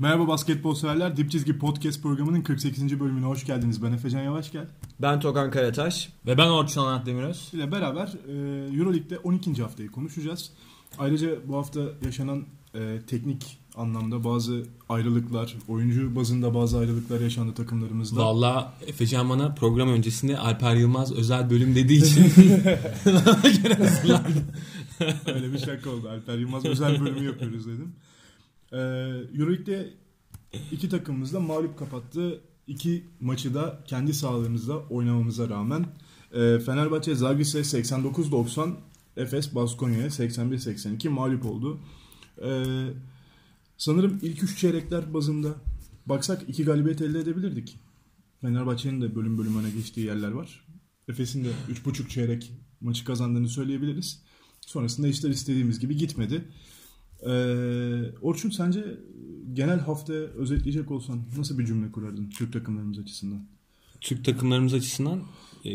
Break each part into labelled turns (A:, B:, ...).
A: Merhaba basketbol severler. Dip Çizgi Podcast programının 48. bölümüne hoş geldiniz. Ben Efecan Yavaş gel.
B: Ben Togan Karataş.
C: Ve ben Orçun Anat Demiröz.
A: ile beraber e, Euroleague'de 12. haftayı konuşacağız. Ayrıca bu hafta yaşanan e, teknik anlamda bazı ayrılıklar, oyuncu bazında bazı ayrılıklar yaşandı takımlarımızda.
C: Valla Efecan bana program öncesinde Alper Yılmaz özel bölüm dediği için.
A: Öyle bir şaka oldu. Alper Yılmaz özel bölümü yapıyoruz dedim. E, Euroleague'de iki takımımız da mağlup kapattı. İki maçı da kendi sahalarımızda oynamamıza rağmen e, Fenerbahçe Zagris'e 89-90 Efes Baskonya'ya 81-82 mağlup oldu. E, sanırım ilk üç çeyrekler bazında baksak iki galibiyet elde edebilirdik. Fenerbahçe'nin de bölüm bölüm öne geçtiği yerler var. Efes'in de 3,5 çeyrek maçı kazandığını söyleyebiliriz. Sonrasında işler istediğimiz gibi gitmedi. Ee, Orçun sence genel haftaya özetleyecek olsan nasıl bir cümle kurardın Türk takımlarımız açısından?
C: Türk takımlarımız açısından e,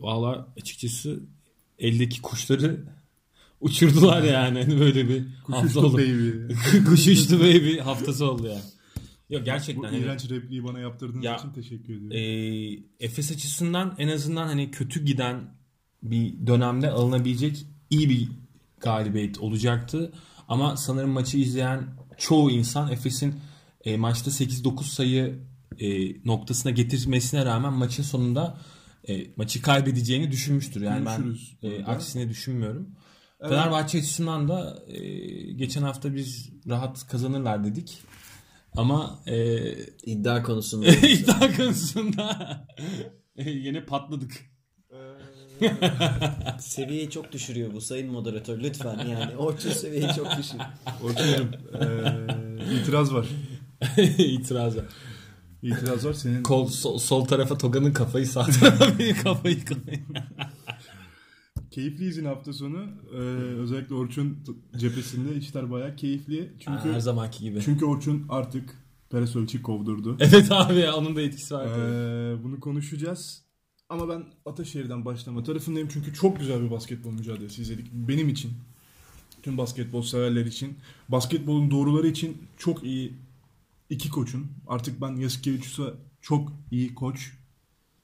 C: valla açıkçası eldeki kuşları uçurdular yani. Hani böyle bir
A: Kuş
C: hafta oldu.
A: baby.
C: Kuş uçtu baby haftası oldu yani. Yok
A: Bu
C: gerçekten. hani-
A: iğrenç repliği bana yaptırdığın
C: Ya,
A: için teşekkür ediyorum.
C: e, Efes açısından en azından hani kötü giden bir dönemde alınabilecek iyi bir galibiyet olacaktı. Ama sanırım maçı izleyen çoğu insan Efes'in e, maçta 8-9 sayı e, noktasına getirmesine rağmen maçın sonunda e, maçı kaybedeceğini düşünmüştür. Yani
A: Görüşürüz
C: ben e, aksine düşünmüyorum.
A: Evet.
C: Fenerbahçe açısından da e, geçen hafta biz rahat kazanırlar dedik. Ama e,
B: İddia konusunda.
C: İddia konusunda yine patladık.
B: Seviyeyi çok düşürüyor bu sayın moderatör lütfen yani. Orçun seviyeyi çok düşür.
A: Orçun'cum ee, itiraz var.
C: İtiraz var.
A: İtiraz var senin.
C: Kol, sol, sol tarafa Toga'nın kafayı sağ tarafa benim kafayı koyayım.
A: Keyifli izin hafta sonu. Ee, özellikle Orçun cephesinde işler bayağı keyifli. Çünkü
C: Her zamanki gibi.
A: çünkü Orçun artık Peresovic'i kovdurdu.
C: Evet abi ya, onun da etkisi var. tabii.
A: Ee, bunu konuşacağız. Ama ben Ataşehir'den başlama tarafındayım çünkü çok güzel bir basketbol mücadelesi izledik. Benim için, tüm basketbol severler için, basketbolun doğruları için çok iyi iki koçun. Artık ben Yasikevicius'a çok iyi koç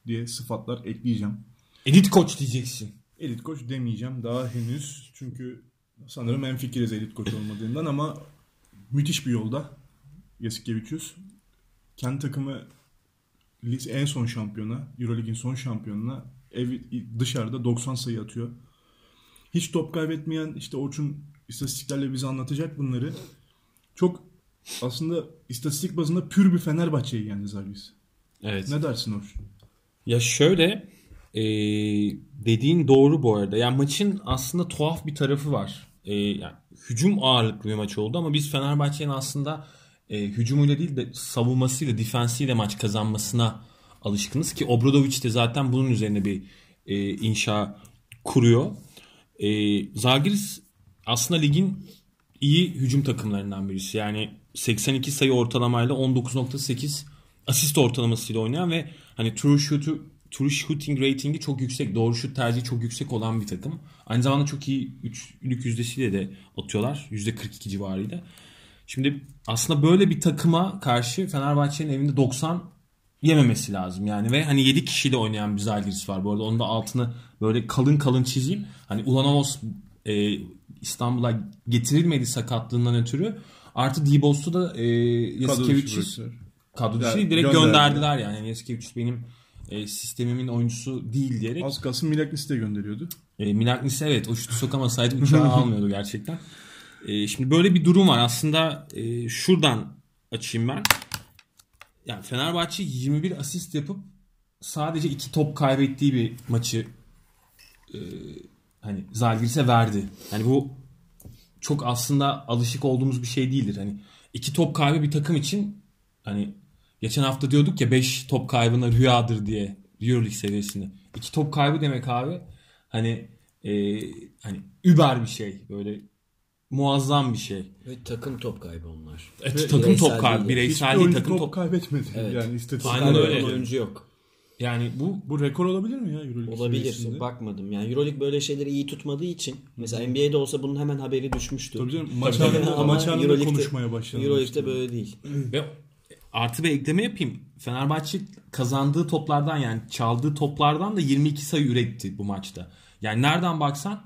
A: diye sıfatlar ekleyeceğim.
C: Elit koç diyeceksin.
A: Elit koç demeyeceğim daha henüz. Çünkü sanırım en fikiriz elit koç olmadığından ama müthiş bir yolda Yasikevicius. Kendi takımı en son şampiyona, Euroleague'in son şampiyonuna ev dışarıda 90 sayı atıyor. Hiç top kaybetmeyen işte Orçun istatistiklerle bize anlatacak bunları. Çok aslında istatistik bazında pür bir Fenerbahçe'yi yendi Zagris.
C: Evet.
A: Ne dersin Orçun?
C: Ya şöyle e, dediğin doğru bu arada. Yani maçın aslında tuhaf bir tarafı var. E, yani hücum ağırlıklı bir maç oldu ama biz Fenerbahçe'nin aslında e, hücumuyla değil de savunmasıyla, defensiyle maç kazanmasına alışkınız ki Obradoviç de zaten bunun üzerine bir e, inşa kuruyor. E, Zalgiris aslında ligin iyi hücum takımlarından birisi. Yani 82 sayı ortalamayla 19.8 asist ortalamasıyla oynayan ve hani true shoot'u true shooting ratingi çok yüksek. Doğru şut tercihi çok yüksek olan bir takım. Aynı zamanda çok iyi üçlük yüzdesiyle de atıyorlar. %42 civarıyla. Şimdi aslında böyle bir takıma karşı Fenerbahçe'nin evinde 90 yememesi lazım yani ve hani 7 kişiyle oynayan bir Zalgiris var bu arada onun da altını böyle kalın kalın çizeyim. Hani Ulanovos e, İstanbul'a getirilmedi sakatlığından ötürü. Artı Dibos'u da e, Yasikevicius kadro dışı
A: Yani
C: direkt
A: gönderdi.
C: gönderdiler yani. yani Yasikevicius benim e, sistemimin oyuncusu değil diyerek.
A: Az kalsın Milaknis'i de gönderiyordu.
C: E, Milagnis evet o şutu sokamasaydı uçağı almıyordu gerçekten. E, şimdi böyle bir durum var. Aslında e, şuradan açayım ben. Yani Fenerbahçe 21 asist yapıp sadece iki top kaybettiği bir maçı e, hani Zalgiris'e verdi. Yani bu çok aslında alışık olduğumuz bir şey değildir. Hani iki top kaybı bir takım için hani geçen hafta diyorduk ya 5 top kaybına rüyadır diye Euroleague seviyesinde. İki top kaybı demek abi hani e, hani über bir şey böyle muazzam bir şey.
B: Ve takım top kaybı onlar.
C: Evet,
A: Ve
C: takım
B: bireysel
C: top kaybı, bireysel değil takım
A: top,
C: top.
A: kaybetmedi.
B: Evet.
A: Yani istatistik
C: Aynen öyle.
B: oyuncu yok.
C: Yani bu
A: Bu rekor olabilir mi ya Euroleague
B: Olabilir.
A: seviyesinde?
B: Bakmadım. Yani Euroleague böyle şeyleri iyi tutmadığı için mesela NBA'de olsa bunun hemen haberi düşmüştü.
A: Tabii canım maç anında,
B: Ama
A: maç anında
B: Euroleague'de-
A: konuşmaya başladı.
B: Euroleague'de böyle değil.
C: Ve artı bir ekleme yapayım. Fenerbahçe kazandığı toplardan yani çaldığı toplardan da 22 sayı üretti bu maçta. Yani nereden baksan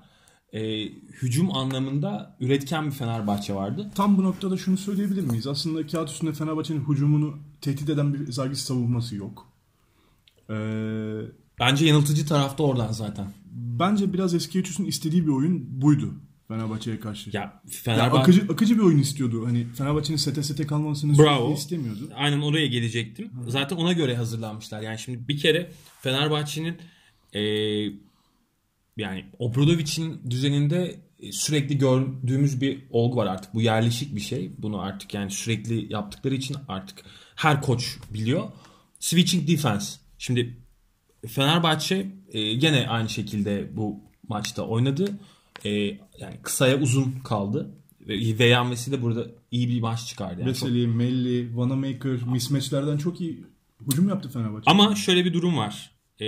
C: e, hücum anlamında üretken bir Fenerbahçe vardı.
A: Tam bu noktada şunu söyleyebilir miyiz? Aslında kağıt üstünde Fenerbahçe'nin hücumunu tehdit eden bir Zagis savunması yok. Ee,
C: Bence yanıltıcı tarafta oradan zaten.
A: bence biraz eski Üçüs'ün istediği bir oyun buydu Fenerbahçe'ye karşı.
C: Ya
A: Ya
C: Fenerbahçe
A: akıcı, akıcı bir oyun istiyordu. Hani Fenerbahçe'nin sete sete kalmasını
C: Bravo.
A: istemiyordu.
C: Aynen oraya gelecektim. Zaten ona göre hazırlanmışlar. Yani şimdi bir kere Fenerbahçe'nin e, yani Obradovic'in düzeninde e, sürekli gördüğümüz bir olgu var artık. Bu yerleşik bir şey. Bunu artık yani sürekli yaptıkları için artık her koç biliyor. Switching defense. Şimdi Fenerbahçe e, gene aynı şekilde bu maçta oynadı. E, yani kısaya uzun kaldı. Ve Veyan de burada iyi bir maç çıkardı. Yani çok-
A: Veseli, Melli, Vanamaker mismatchlerden çok iyi hücum yaptı Fenerbahçe.
C: Ama şöyle bir durum var. E,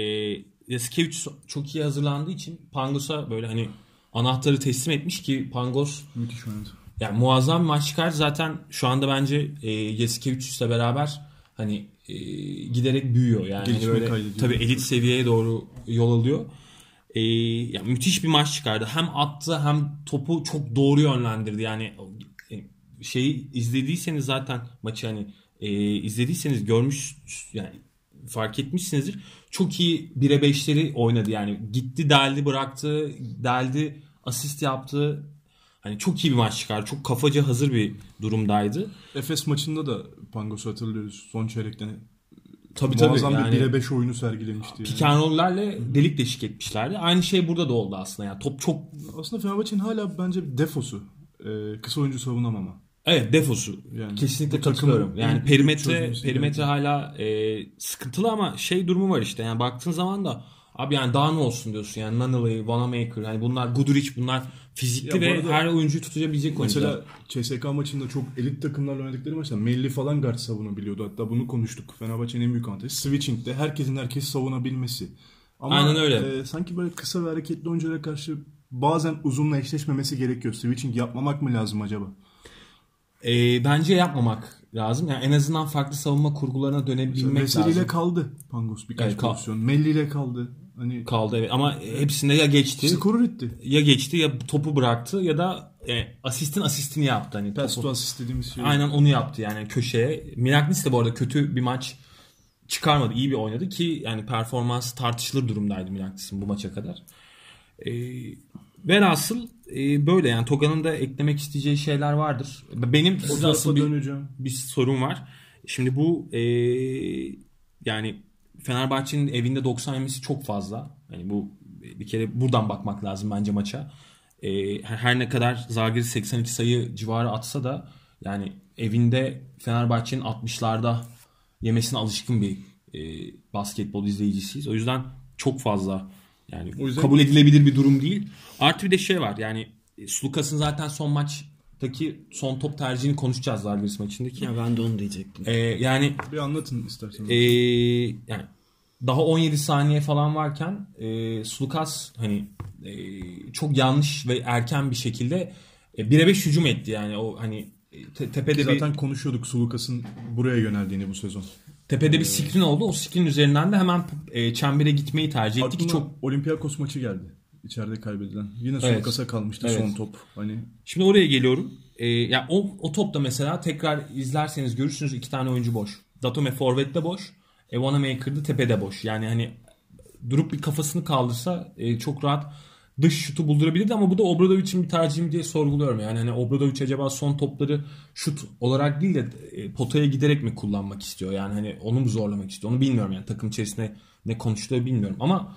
C: Yasikevicius çok iyi hazırlandığı için Pangos'a böyle hani anahtarı teslim etmiş ki Pangos
A: Müthiş oynadı.
C: yani muazzam bir maç çıkardı. Zaten şu anda bence e, Yasikevicius'la beraber hani e, giderek büyüyor. Yani
A: Gelişme
C: böyle tabii elit seviyeye doğru yol alıyor. E, yani müthiş bir maç çıkardı. Hem attı hem topu çok doğru yönlendirdi. Yani e, şeyi izlediyseniz zaten maçı hani e, izlediyseniz görmüş yani fark etmişsinizdir. Çok iyi 1'e 5'leri oynadı yani. Gitti deldi bıraktı deldi asist yaptı. Hani çok iyi bir maç çıkardı. Çok kafaca hazır bir durumdaydı.
A: Efes maçında da Pangos'u hatırlıyoruz. Son çeyrekten
C: Tabii tabii.
A: muazzam
C: Yani
A: bir 1'e 5 oyunu sergilemişti. Yani.
C: roll'lerle delik deşik etmişlerdi. Aynı şey burada da oldu aslında. Yani top çok
A: Aslında Fenerbahçe'nin hala bence defosu. Ee, kısa oyuncu savunamama.
C: Evet defosu.
A: Yani
C: Kesinlikle katılıyorum. Yani perimetre perimetre
A: yani.
C: hala e, sıkıntılı ama şey durumu var işte. Yani baktığın zaman da abi yani daha ne olsun diyorsun. Yani Nunnally, Wanamaker hani bunlar Goodrich bunlar fizikli
A: Ya
C: ve her oyuncuyu tutabilecek oyuncular.
A: Mesela CSK maçında çok elit takımlarla oynadıkları maçta Melli falan guard savunabiliyordu. Hatta bunu konuştuk. Fenerbahçe'nin en büyük avantajı. Switching'de herkesin herkesi savunabilmesi. Ama
C: Aynen öyle.
A: e, sanki böyle kısa ve hareketli oyunculara karşı bazen uzunla eşleşmemesi gerekiyor. Switching yapmamak mı lazım acaba?
C: E, bence yapmamak lazım. Yani en azından farklı savunma kurgularına dönebilmek
A: Veseli
C: lazım.
A: ile kaldı Pangos birkaç
C: Evet, kal-
A: pozisyon. Melli ile kaldı. Hani
C: Kaldı evet ama hepsinde ya geçti
A: skoru etti.
C: ya geçti ya topu bıraktı ya da e, asistin asistini yaptı. Hani
A: Pass
C: topu-
A: to assist dediğimiz şey.
C: Aynen onu yaptı yani köşeye. Milagnis de bu arada kötü bir maç çıkarmadı. iyi bir oynadı ki yani performans tartışılır durumdaydı Milagnis'in bu maça kadar. Ee, velhasıl e, böyle yani Toga'nın da eklemek isteyeceği şeyler vardır. Benim size asıl bir,
A: döneceğim.
C: bir sorun var. Şimdi bu e, yani Fenerbahçe'nin evinde 90 yemesi çok fazla. Yani bu bir kere buradan bakmak lazım bence maça. E, her ne kadar Zagir 82 sayı civarı atsa da yani evinde Fenerbahçe'nin 60'larda yemesine alışkın bir e, basketbol izleyicisiyiz. O yüzden çok fazla yani
A: O yüzden-
C: kabul edilebilir bir durum değil. Artı bir de şey var yani e, Sulukas'ın zaten son maçtaki son top tercihini konuşacağız Zalgiris maçındaki.
B: Ya ben de onu diyecektim.
C: E, yani
A: Bir anlatın isterseniz.
C: e, yani daha 17 saniye falan varken e, Sulukas hani e, çok yanlış ve erken bir şekilde e, 1'e 5 hücum etti yani o hani e, te- tepede bir
A: Zaten konuşuyorduk Sulukas'ın buraya yöneldiğini bu sezon.
C: Tepede bir screen oldu. O screen üzerinden de hemen e, çembere gitmeyi tercih etti ki
A: Aklıma
C: çok
A: Olympiakos maçı geldi. İçeride kaybedilen. Yine
C: Evet.
A: Sulukas'a kalmıştı
C: Evet.
A: son top. Hani
C: Şimdi oraya geliyorum. Ee, ya o, o topta mesela tekrar izlerseniz görürsünüz iki tane oyuncu boş. Datome forvette boş. E, Wanamaker'da tepede boş. Yani hani durup bir kafasını kaldırsa e, çok rahat dış şutu buldurabilirdi ama bu da Obradovic'in bir tercihi mi diye sorguluyorum. Yani hani Obradovic acaba son topları şut olarak değil de e, potaya giderek mi kullanmak istiyor? Yani hani onu mu zorlamak istiyor? Onu bilmiyorum yani takım içerisinde ne konuştuğu bilmiyorum ama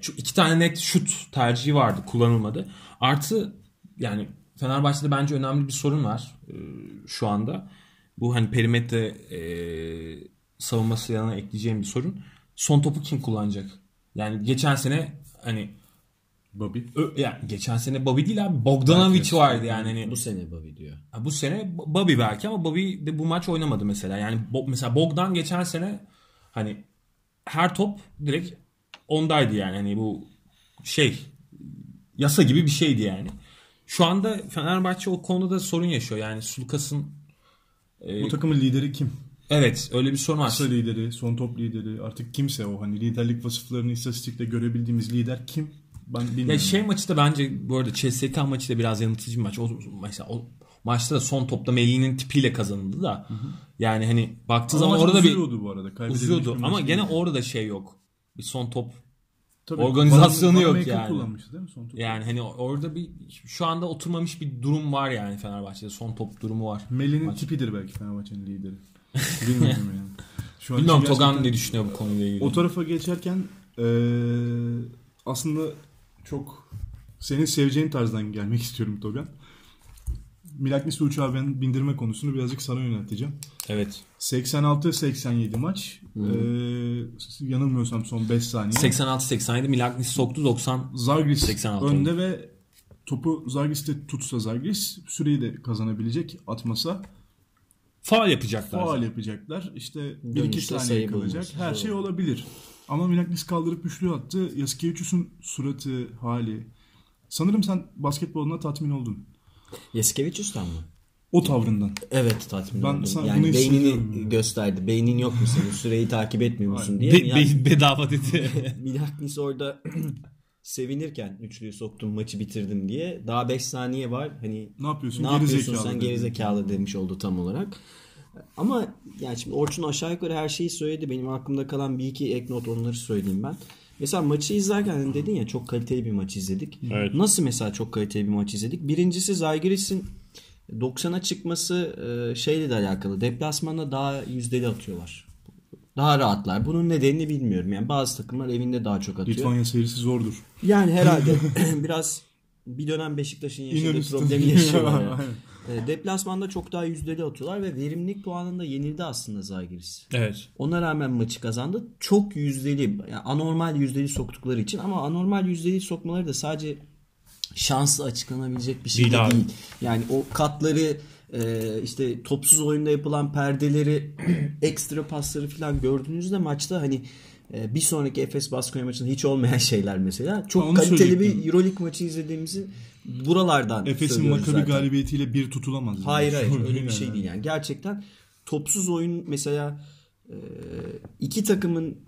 C: şu iki tane net şut tercihi vardı kullanılmadı. Artı yani Fenerbahçe'de bence önemli bir sorun var e, şu anda. Bu hani perimetre e, savunması yanına ekleyeceğim bir sorun. Son topu kim kullanacak? Yani geçen sene hani
A: Bobby.
C: ö, yani geçen sene Bobby değil abi Bogdanovic vardı yani hani
B: Bu sene Bobby diyor.
C: Ha, Bu sene Bobby belki ama Bobby de bu maç oynamadı mesela. Yani Bo- mesela Bogdan geçen sene hani her top direkt ondaydı yani. Hani bu şey yasa gibi bir şeydi yani. Şu anda Fenerbahçe o konuda sorun yaşıyor. Yani Sulukas'ın
A: Bu takımın lideri kim?
C: evet öyle bir sorun var.
A: Kısa lideri, son top lideri artık kimse o hani liderlik vasıflarını istatistikte görebildiğimiz lider kim? Ben bilmiyorum.
C: Ya şey maçı da bence bu arada CSK maçı da biraz yanıltıcı bir maç. O, mesela o maçta da son topta Melih'in tipiyle kazanıldı da. Yani hani baktığı
A: Ama
C: zaman orada bir
A: uzuyordu bu arada.
C: uzuyordu ama gene
A: değil.
C: orada da şey yok. Bir son top
A: Tabii,
C: organizasyonu
A: Van-
C: yok
A: Eyck
C: yani.
A: kullanmıştı değil mi son topu?
C: yani hani orada bir şu anda oturmamış bir durum var yani Fenerbahçe'de son top durumu var.
A: Melih'in
C: Maç.
A: tipidir belki Fenerbahçe'nin lideri. Bilmiyorum yani. Şu an
C: Bilmiyorum Togan ne düşünüyor bu konuyla ilgili.
A: O tarafa geçerken eee, aslında çok senin seveceğin tarzdan gelmek istiyorum Togan. Milaknis uçağı ben bindirme konusunu birazcık sana yönelteceğim.
C: Evet.
A: 86-87 maç. Eee, yanılmıyorsam son 5 saniye.
C: 86-87 Milagnis soktu 90
A: Zagris
C: 86
A: önde ve topu Zagris'te tutsa Zagris süreyi de kazanabilecek atmasa
C: faal yapacaklar.
A: faal yapacaklar. İşte 1-2
B: Dönüşte
A: saniye kalacak. Her şey olabilir. Ama Milagnis kaldırıp üçlü attı. Yasikevicius'un suratı, hali. Sanırım sen basketboluna tatmin oldun.
B: Yasikevicius'tan mı?
A: O tavrından.
B: Evet tatmin
A: Ben
B: oldum.
A: sana
B: Yani
A: bunu
B: beynini gösterdi. Beynin yok mu senin? Süreyi takip etmiyor musun diye.
C: Be-
B: Yani
C: be- bedava dedi.
B: Milaknis orada sevinirken üçlüyü soktum maçı bitirdim diye. Daha 5 saniye var. Hani
A: Ne yapıyorsun?
B: ne
A: Geri
B: yapıyorsun
A: zekalı
B: sen
A: dedi.
B: gerizekalı demiş oldu tam olarak. Ama yani şimdi Orçun aşağı yukarı her şeyi söyledi. Benim aklımda kalan bir iki ek not onları söyleyeyim ben. Mesela maçı izlerken hani dedin ya çok kaliteli bir maç izledik.
C: Evet.
B: Nasıl mesela çok kaliteli bir maç izledik? Birincisi Zalgiris'in 90'a çıkması e, şeyle de alakalı. Deplasmanda daha yüzdeli atıyorlar. Daha rahatlar. Bunun nedenini bilmiyorum. Yani bazı takımlar evinde daha çok atıyor.
A: Litvanya serisi zordur.
B: Yani herhalde biraz bir dönem Beşiktaş'ın yaşadığı problemi yaşıyorlar. yani. E, Deplasmanda çok daha yüzdeli atıyorlar ve verimlilik puanında yenildi aslında Zalgiris.
C: evet.
B: Ona rağmen maçı kazandı. Çok yüzdeli, yani anormal yüzdeli soktukları için ama anormal yüzdeli sokmaları da sadece şansla açıklanabilecek bir şey
C: Değil
B: de değil. Yani o katları e, işte topsuz oyunda yapılan perdeleri ekstra pasları falan gördüğünüzde maçta hani e, bir sonraki Efes Baskonya maçında hiç olmayan şeyler mesela. Çok
A: Onu
B: kaliteli bir Euroleague maçı izlediğimizin buralardan
A: Efes'in Makabi galibiyetiyle bir tutulamaz.
B: Hayır hayır
A: Yani.
B: öyle bir şey değil yani. Gerçekten topsuz oyun mesela e, iki takımın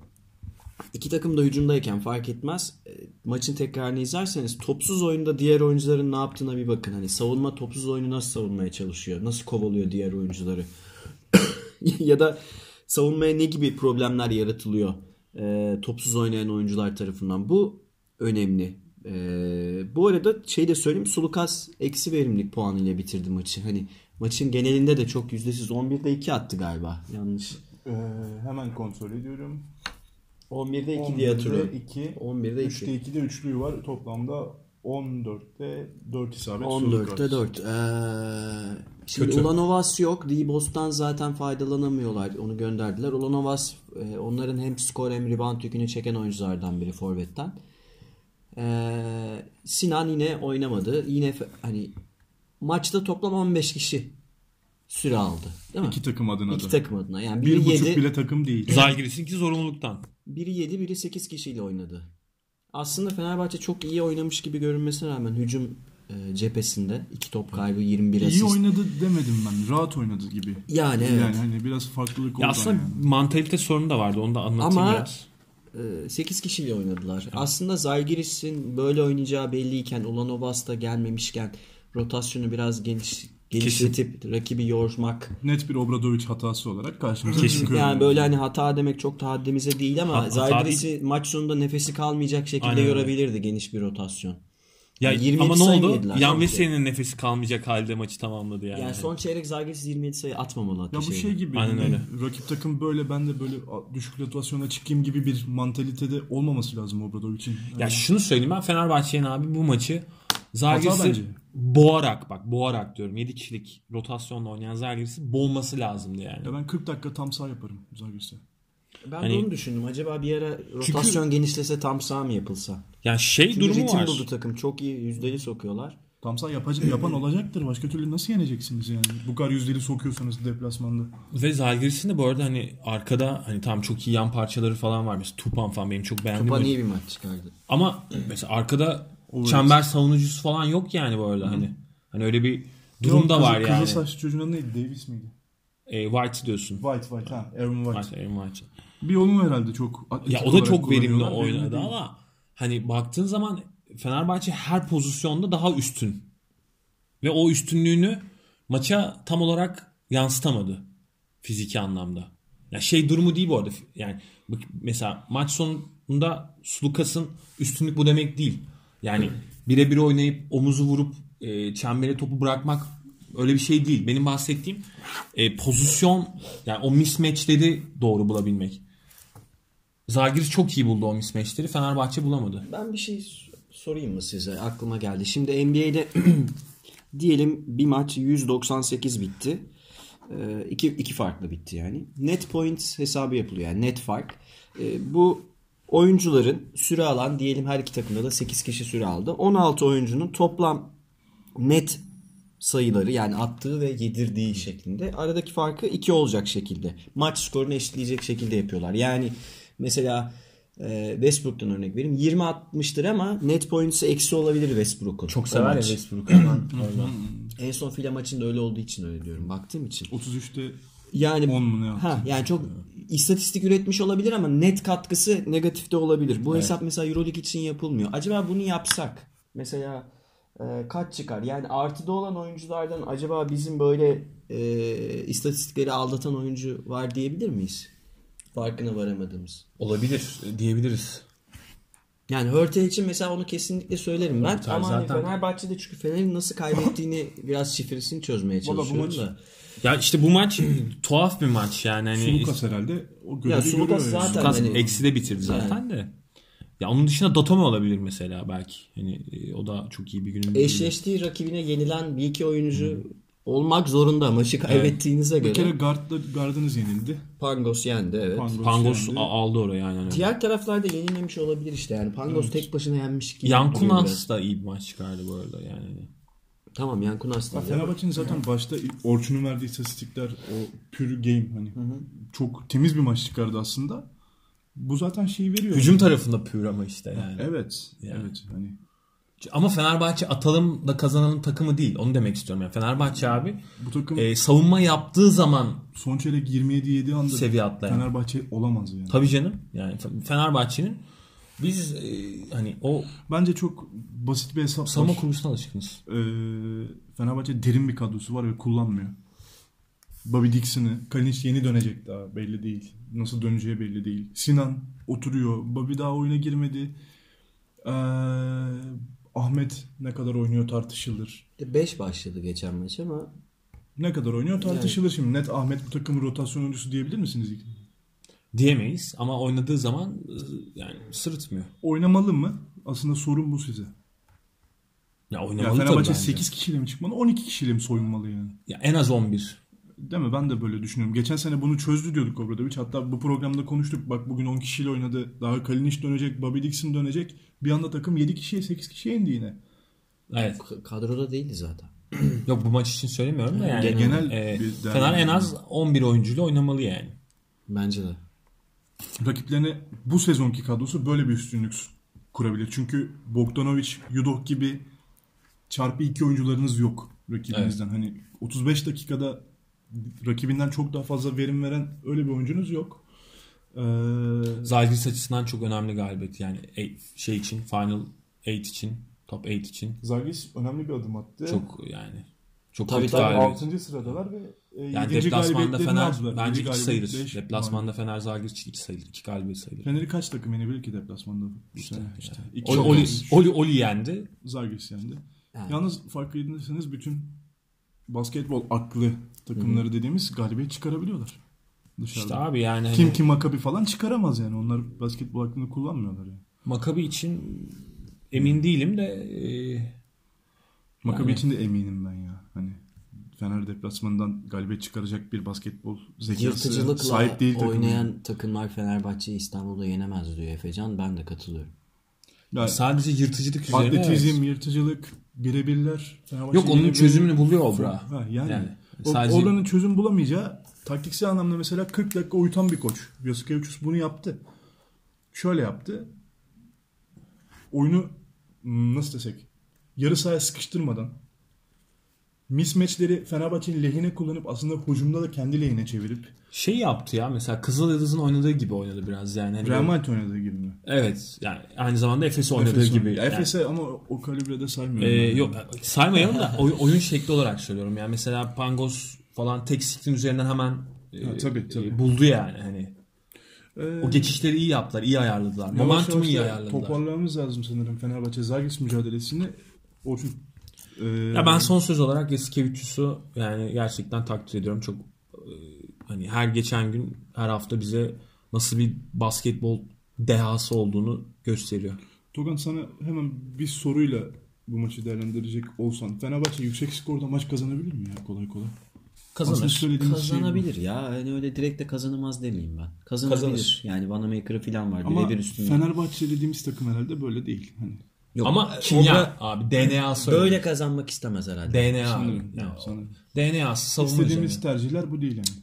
B: iki takım da hücumdayken fark etmez. E, Maçın tekrarını izlerseniz topsuz oyunda diğer oyuncuların ne yaptığına bir bakın. Hani savunma topsuz oyunu nasıl savunmaya çalışıyor? Nasıl kovalıyor diğer oyuncuları? ya da savunmaya ne gibi problemler yaratılıyor e, topsuz oynayan oyuncular tarafından. Bu önemli. E, bu arada şey de söyleyeyim Sulukas eksi verimlilik puanıyla bitirdi maçı. Hani maçın genelinde de çok yüzdesiz 11'de 2 attı galiba. Yanlış.
A: Ee, hemen kontrol ediyorum.
B: 11'de 2 diye hatırlıyorum.
A: 2.
B: 11'de 2.
A: 3'te 2'de üçlüğü var. Toplamda 14'te 4 isabet.
B: 14'te 4. Ee, şimdi
C: Kötü.
B: Ulanovas yok. Dibos'tan zaten faydalanamıyorlar. Onu gönderdiler. Ulanovas e, onların hem skor hem rebound yükünü çeken oyunculardan biri forvetten. Ee, Sinan yine oynamadı. Yine hani maçta toplam 15 kişi süre aldı. Değil mi?
A: İki takım adına
B: İki
A: da.
B: takım adına. Yani
A: Bir
B: biri
A: buçuk
B: 7,
A: bile takım değil.
C: Zalgiris'inki zorunluluktan.
B: biri 7, biri 8 kişiyle oynadı. Aslında Fenerbahçe çok iyi oynamış gibi görünmesine rağmen hücum e, cephesinde iki top kaybı 21
A: İyi
B: asist.
A: oynadı demedim ben. Rahat oynadı gibi.
B: Yani evet.
A: Yani hani biraz farklılık oldu.
C: Ya aslında
A: yani.
C: mantalite sorunu da vardı. Onu da anlatayım
B: Ama
C: biraz.
B: 8 kişiyle oynadılar. Aslında Zalgiris'in böyle oynayacağı belliyken Ulanovas da gelmemişken rotasyonu biraz geniş geliştirip rakibi yormak.
A: Net bir Obradoviç hatası olarak karşımıza
C: Kesin.
A: çıkıyor.
B: Yani böyle hani hata demek çok da haddimize değil ama
C: Ha- hata
B: Zalgiris'i maç sonunda nefesi kalmayacak şekilde
C: Aynen
B: yorabilirdi geniş bir rotasyon.
C: Ya,
B: 27
C: ama ne oldu? Yan
B: sanki.
C: Veseli'nin nefesi kalmayacak halde maçı tamamladı yani.
B: Yani son çeyrek Zalgiris 27 sayı atmamalı
A: Ya bu şey gibi.
C: Aynen
A: hani
C: öyle.
A: Rakip takım böyle ben de böyle düşük rotasyona çıkayım gibi bir mantalitede olmaması lazım Obradovic'in.
C: Ya şunu söyleyeyim ben Fenerbahçe'nin abi bu maçı
A: bence.
C: boğarak bak boğarak diyorum 7 kişilik rotasyonla oynayan Zalgiris'i boğması lazımdı yani.
A: Ya ben 40 dakika tam sağ yaparım Zagris'e.
B: Ben
C: Hani-
B: de onu düşündüm. Acaba bir ara rotasyon genişlese tam sağ mı yapılsa?
C: Yani şey
B: Çünkü
C: durumu
B: ritim
C: var.
B: buldu takım. Çok iyi yüzdeli sokuyorlar.
A: Tam sağ yapacak, yapan olacaktır. Başka türlü nasıl yeneceksiniz yani? Bu kadar yüzdeli sokuyorsanız deplasmanda.
C: Ve Zalgiris'in de bu arada hani arkada hani tam çok iyi yan parçaları falan var. Mesela Tupan falan benim çok beğendiğim.
B: Tupan iyi bir maç çıkardı.
C: Ama mesela arkada çember savunucusu falan yok yani bu arada hani. Hani öyle bir durum da var yani.
A: Kızıl saçlı çocuğun adı neydi? Davis miydi?
C: E, White diyorsun.
A: White, White ha. Aaron White.
C: White, Aaron White.
A: Bir onun herhalde çok
C: Ya o da çok verimli oynadı ama hani baktığın zaman Fenerbahçe her pozisyonda daha üstün. Ve o üstünlüğünü maça tam olarak yansıtamadı fiziki anlamda. Ya şey durumu değil bu arada. Yani mesela maç sonunda Sulukas'ın üstünlük bu demek değil. Yani birebir oynayıp omuzu vurup e, çembere topu bırakmak öyle bir şey değil. Benim bahsettiğim e, pozisyon yani o mismatchleri doğru bulabilmek. Zalgiris çok iyi buldu o mismatchleri. Fenerbahçe bulamadı.
B: Ben bir şey sorayım mı size? Aklıma geldi. Şimdi NBA'de diyelim bir maç 198 bitti. Ee, iki, iki farklı bitti yani. Net points hesabı yapılıyor yani net fark. Ee, bu oyuncuların süre alan diyelim her iki takımda da 8 kişi süre aldı. 16 oyuncunun toplam net sayıları yani attığı ve yedirdiği şeklinde aradaki farkı 2 olacak şekilde. Maç skorunu eşitleyecek şekilde yapıyorlar. Yani mesela e, Westbrook'tan örnek vereyim. 20 atmıştır ama net points'ı eksi olabilir Westbrook'un.
C: Çok sever ya
B: maç.
C: Westbrook hemen orada.
B: En son file maçında öyle olduğu için öyle diyorum. Baktığım için.
A: 33'te
B: Yani
A: 10 mu ne yaptı?
B: Ha yani çok istatistik üretmiş olabilir ama net katkısı negatifte olabilir. Bu hesap mesela EuroLeague için yapılmıyor. Acaba bunu yapsak mesela e, kaç çıkar? Yani artıda olan oyunculardan acaba bizim böyle e, istatistikleri aldatan oyuncu var diyebilir miyiz? Farkına varamadığımız.
C: Olabilir diyebiliriz.
B: Yani Hörtel için mesela onu kesinlikle söylerim ben.
C: Hörtel
B: ama hani
C: zaten-
B: Fenerbahçe'de çünkü Fener'in nasıl kaybettiğini biraz şifresini çözmeye
A: bu
B: çalışıyorum
A: maç-
B: da.
C: Ya işte bu maç tuhaf bir maç yani. Hani
A: Sulukas herhalde o
B: Ya Sulukas
A: yani.
B: zaten-
C: Lukas
B: hani-
C: eksi de bitirdi zaten de. Ya onun dışında Datome olabilir mesela belki. Hani e, o da çok iyi bir günün.
B: Eşleştiği rakibine yenilen bir iki oyuncu olmak zorunda maçı kaybettiğinize
A: Bir
B: göre.
A: kere guardla, gardınız yenildi.
B: Pangos yendi evet.
A: Pangos,
C: Pangos
A: yendi.
C: a- aldı orayı aynen.
B: Diğer taraflarda yenilmemiş olabilir işte yani. Pangos tek başına yenmiş gibi.
C: Yan
B: duruyor
C: Kunas
B: biraz.
C: da iyi bir maç çıkardı bu arada yani.
B: Tamam Yan Kunas da.
A: Fenerbahçe'nin zaten başta Orçun'un verdiği istatistikler o pür game hani çok temiz bir maç çıkardı aslında. Bu zaten şeyi veriyor.
C: Hücum tarafında pür ama işte yani.
A: Evet.
C: Yani.
A: Evet hani
C: Ama Fenerbahçe atalım da kazanalım takımı değil. Onu demek istiyorum. Yani Fenerbahçe abi
A: bu takım
C: e, savunma yaptığı zaman
A: son çeyrek 27 7 anda
C: seviye atlayan.
A: Fenerbahçe olamaz yani.
C: Tabii canım. Yani Fe- Fenerbahçe'nin biz e, hani o
A: Bence çok basit bir hesap
C: savunma kurgusuna alışkınız.
A: Ee, Fenerbahçe derin bir kadrosu var ve kullanmıyor. Bobby Dixon'ı, Kalinic yeni dönecek daha belli değil. Nasıl döneceği belli değil. Sinan oturuyor. Bobby daha oyuna girmedi. Ee, Ahmet ne kadar oynuyor tartışılır.
B: 5 başladı geçen maç ama
A: Ne kadar oynuyor tartışılır şimdi. Net Ahmet bu takımın rotasyon oyuncusu diyebilir misiniz?
C: Diyemeyiz ama oynadığı zaman e, yani sırıtmıyor.
A: Oynamalı mı? Aslında sorun bu size.
C: Ya
A: Ya
C: oynamalı tabii
A: Fenerbahçe
C: bence.
A: 8 kişiyle mi çıkmalı 12 kişiyle mi soyunmalı yani?
C: Ya en az 11.
A: Değil mi? Ben de böyle düşünüyorum. Geçen sene bunu çözdü diyorduk Obradoviç. Hatta bu programda konuştuk. Bak bugün 10 kişiyle oynadı. Daha Kalinic dönecek, Bobby Dixon dönecek. Bir anda takım 7 kişiye 8 kişiye indi yine.
C: Evet.
B: k- kadroda değildi zaten.
C: Yok bu maç için söylemiyorum da yani.
A: Genel
C: e,
A: bir
C: Fener en az 11 oyuncuyla oynamalı yani.
B: Bence de.
A: Rakiplerine bu sezonki kadrosu böyle bir üstünlük kurabilir. Çünkü Bogdanovic, Yudok gibi çarpı 2 oyuncularınız yok rakibinizden. Hani 35 dakikada rakibinden çok daha fazla verim veren öyle bir oyuncunuz yok. Ee,
C: Zalgiris açısından çok önemli galibiyet yani e- şey için Final 8 için Top 8 için
A: Zalgiris önemli bir adım attı.
C: çok yani çok
B: Tabii, tabii,
C: galibiyet.
A: 6. sıradalar ve e,
C: Yani
A: 7.
C: deplasmanda Fener
A: aldılar.
C: bence
A: Yedi
C: 2
A: galibiyet,
C: sayılır.
A: beş
C: Deplasmanda Fener Zalgiris için 2 sayılır. 2 galibiyet sayılır.
A: Fener'i kaç takım yenebilir ki deplasmanda bu sene? İşte. İki
C: Oli, Oli. Oli, Oli yendi.
A: Zalgiris yendi.
B: Yani.
A: Yalnız fark edinirseniz bütün basketbol aklı takımları dediğimiz galibiyet çıkarabiliyorlar. Dışarıda.
C: İşte abi yani hani
A: Kim ki Makabi falan çıkaramaz yani. Onlar basketbol aklını kullanmıyorlar yani.
C: Makabi için emin değilim de e,
A: Makabi
C: Yani-
A: için de eminim ben ya. Hani Fener deplasmanından galibiyet çıkaracak bir basketbol zekası sahip değil takım.
B: oynayan takımlar Fenerbahçe'yi İstanbul'da yenemez diyor Efecan. Ben de katılıyorum.
A: Yani
C: Sadece yırtıcılık üzerine.
A: atletizm,
C: evet.
A: yırtıcılık, birebirler. Fenerbahçe
C: Yok onun çözümünü buluyor Obra.
A: Ha, yani.
C: Yani
A: O-
C: sadece-
A: Obra'nın çözüm bulamayacağı taktiksel anlamda mesela 40 dakika uyutan bir koç. Yasikevicius bunu yaptı. Şöyle yaptı. Oyunu hmm, nasıl desek yarı sahaya sıkıştırmadan mismatchleri Fenerbahçe'nin lehine kullanıp aslında hücumda da kendi lehine çevirip
C: Şey yaptı ya mesela Kızıl Yıldız'ın oynadığı gibi oynadı biraz yani. Hani
A: Real Madrid oynadığı gibi mi?
C: Evet yani aynı zamanda Efes oynadığı
A: Efes
C: gibi. Yani.
A: Efes'e ama o kalibrede saymıyorum.
C: Ee,
A: ben.
C: yok saymayalım da oy- oyun şekli olarak söylüyorum. Yani mesela Pangos falan tek screen üzerinden hemen e,
A: Ha, tabii, tabii.
C: e, buldu yani hani.
A: Ee,
C: O geçişleri iyi yaptılar, iyi ayarladılar. Momentumu iyi ayarladılar.
A: Toparlamamız lazım sanırım Fenerbahçe Zagis mücadelesini. Orçun e,
C: Ya ben son söz olarak Yasikevicius'u yani gerçekten takdir ediyorum. Çok e, hani her geçen gün, her hafta bize nasıl bir basketbol dehası olduğunu gösteriyor.
A: Togan sana hemen bir soruyla bu maçı değerlendirecek olsan Fenerbahçe yüksek skorda maç kazanabilir mi ya kolay kolay?
C: Kazanır.
A: şey bu.
B: Kazanabilir ya. Yani öyle direkt de kazanamaz demeyeyim ben. Kazanabilir.
C: Kazanır.
B: Yani Vanamaker'ı falan var.
A: Ama
B: Birebir üstünde.
A: Fenerbahçe dediğimiz takım herhalde böyle değil. Hani
B: Yok.
C: Ama kimya
B: Obra
C: abi DNA'sı öyle.
B: böyle kazanmak istemez herhalde.
C: DNA
A: sanırım.
C: Ya,
A: sanırım.
C: DNA'sı savunma
A: İstediğimiz
C: üzerine.
A: tercihler bu değil yani.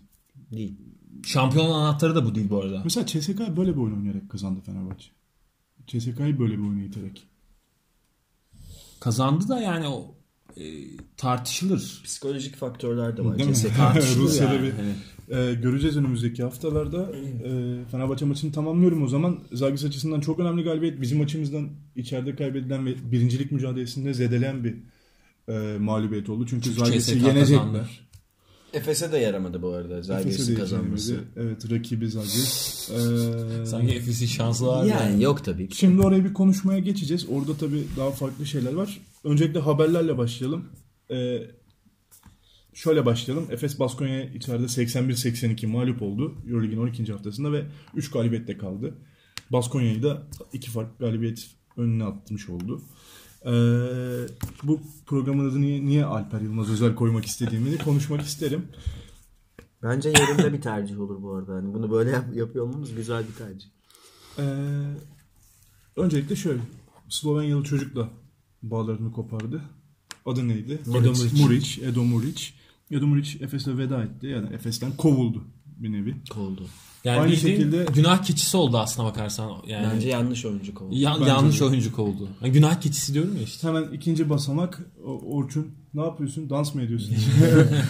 B: Değil.
C: Şampiyon anahtarı da bu değil bu arada.
A: Mesela CSK böyle bir oyun oynayarak kazandı Fenerbahçe. CSK'yı böyle bir oyuna iterek.
C: Kazandı da yani o e, tartışılır.
B: Psikolojik faktörler de var.
A: Değil mi?
B: CSK tartışılır
A: Rusya'da
B: yani.
A: bir
C: Hani
A: Ee, göreceğiz önümüzdeki haftalarda. Ee, Fenerbahçe maçını tamamlıyorum o zaman. Zagis açısından çok önemli galibiyet. Bizim açımızdan içeride kaybedilen ve birincilik mücadelesinde zedeleyen bir e, mağlubiyet oldu. Çünkü
C: Çünkü
A: Zagis'i yenecekler.
C: kazandı.
B: Efes'e de yaramadı bu arada. Zalgiris'in kazanması.
A: yetemedi. Evet rakibi Zagis. Ee,
C: Sanki Efes'in şansı var
B: Yani
C: yani.
B: yok tabii ki.
A: Şimdi oraya bir konuşmaya geçeceğiz. Orada tabii daha farklı şeyler var. Öncelikle haberlerle başlayalım. Ee, şöyle başlayalım. Efes Baskonya'ya içeride 81-82 mağlup oldu. Euroleague'in 12. haftasında ve 3 galibiyette kaldı. Baskonya'yı da iki farklı galibiyet önüne atmış oldu. Ee, bu programın adını niye, niye Alper Yılmaz özel koymak istediğimi konuşmak isterim.
B: Bence yerinde bir tercih olur bu arada. Hani bunu böyle yap- yapıyor olmamız güzel bir tercih.
A: Ee, öncelikle şöyle. Slovenyalı çocukla bağlarını kopardı. Adı neydi?
C: Muric.
A: Muric. Edo Muric. Edo Muric Efes'e veda etti. Yani Efes'ten kovuldu bir nevi.
B: Kovuldu.
C: Yani
A: Aynı şekilde-
C: günah keçisi oldu aslına bakarsan. Yani
B: Bence yanlış oyuncu kovuldu.
C: Ya-
A: Bence
C: yanlış
A: de.
C: oyuncu kovuldu. Yani günah keçisi diyorum ya işte.
A: Hemen ikinci basamak Orçun ne yapıyorsun? Dans mı ediyorsun?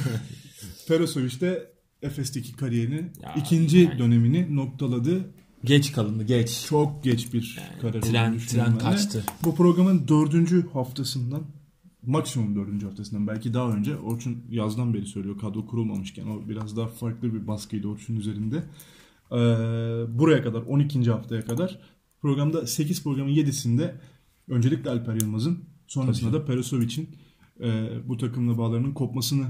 A: Perasovic de Efes'teki kariyerini
C: Ya,
A: ikinci
C: yani-
A: dönemini noktaladı.
C: Geç kalındı geç.
A: Çok geç bir karar
C: tren- tren kaçtı.
A: Bu programın dördüncü haftasından maksimum dördüncü haftasından belki daha önce Orçun yazdan beri söylüyor kadro kurulmamışken o biraz daha farklı bir baskıydı Orçun'un üzerinde. Ee, buraya kadar 12. haftaya kadar programda 8 programın 7'sinde öncelikle Alper Yılmaz'ın sonrasında da Perasovic'in e, bu takımla bağlarının kopmasını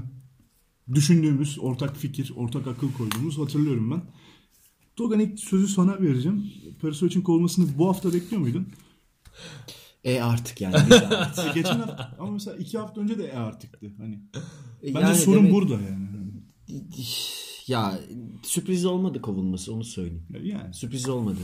A: düşündüğümüz ortak fikir, ortak akıl koyduğumuz hatırlıyorum ben. Togan ilk sözü sana vereceğim. Perasovic'in kovulmasını bu hafta bekliyor muydun?
B: E artık yani.
A: geçen hafta ama mesela iki hafta önce de e artıktı. Hani bence
B: Yani
A: sorun
B: demek-
A: burada yani.
B: Ya sürpriz olmadı kovulması onu söyleyeyim.
A: Yani
B: Sürpriz olmadı.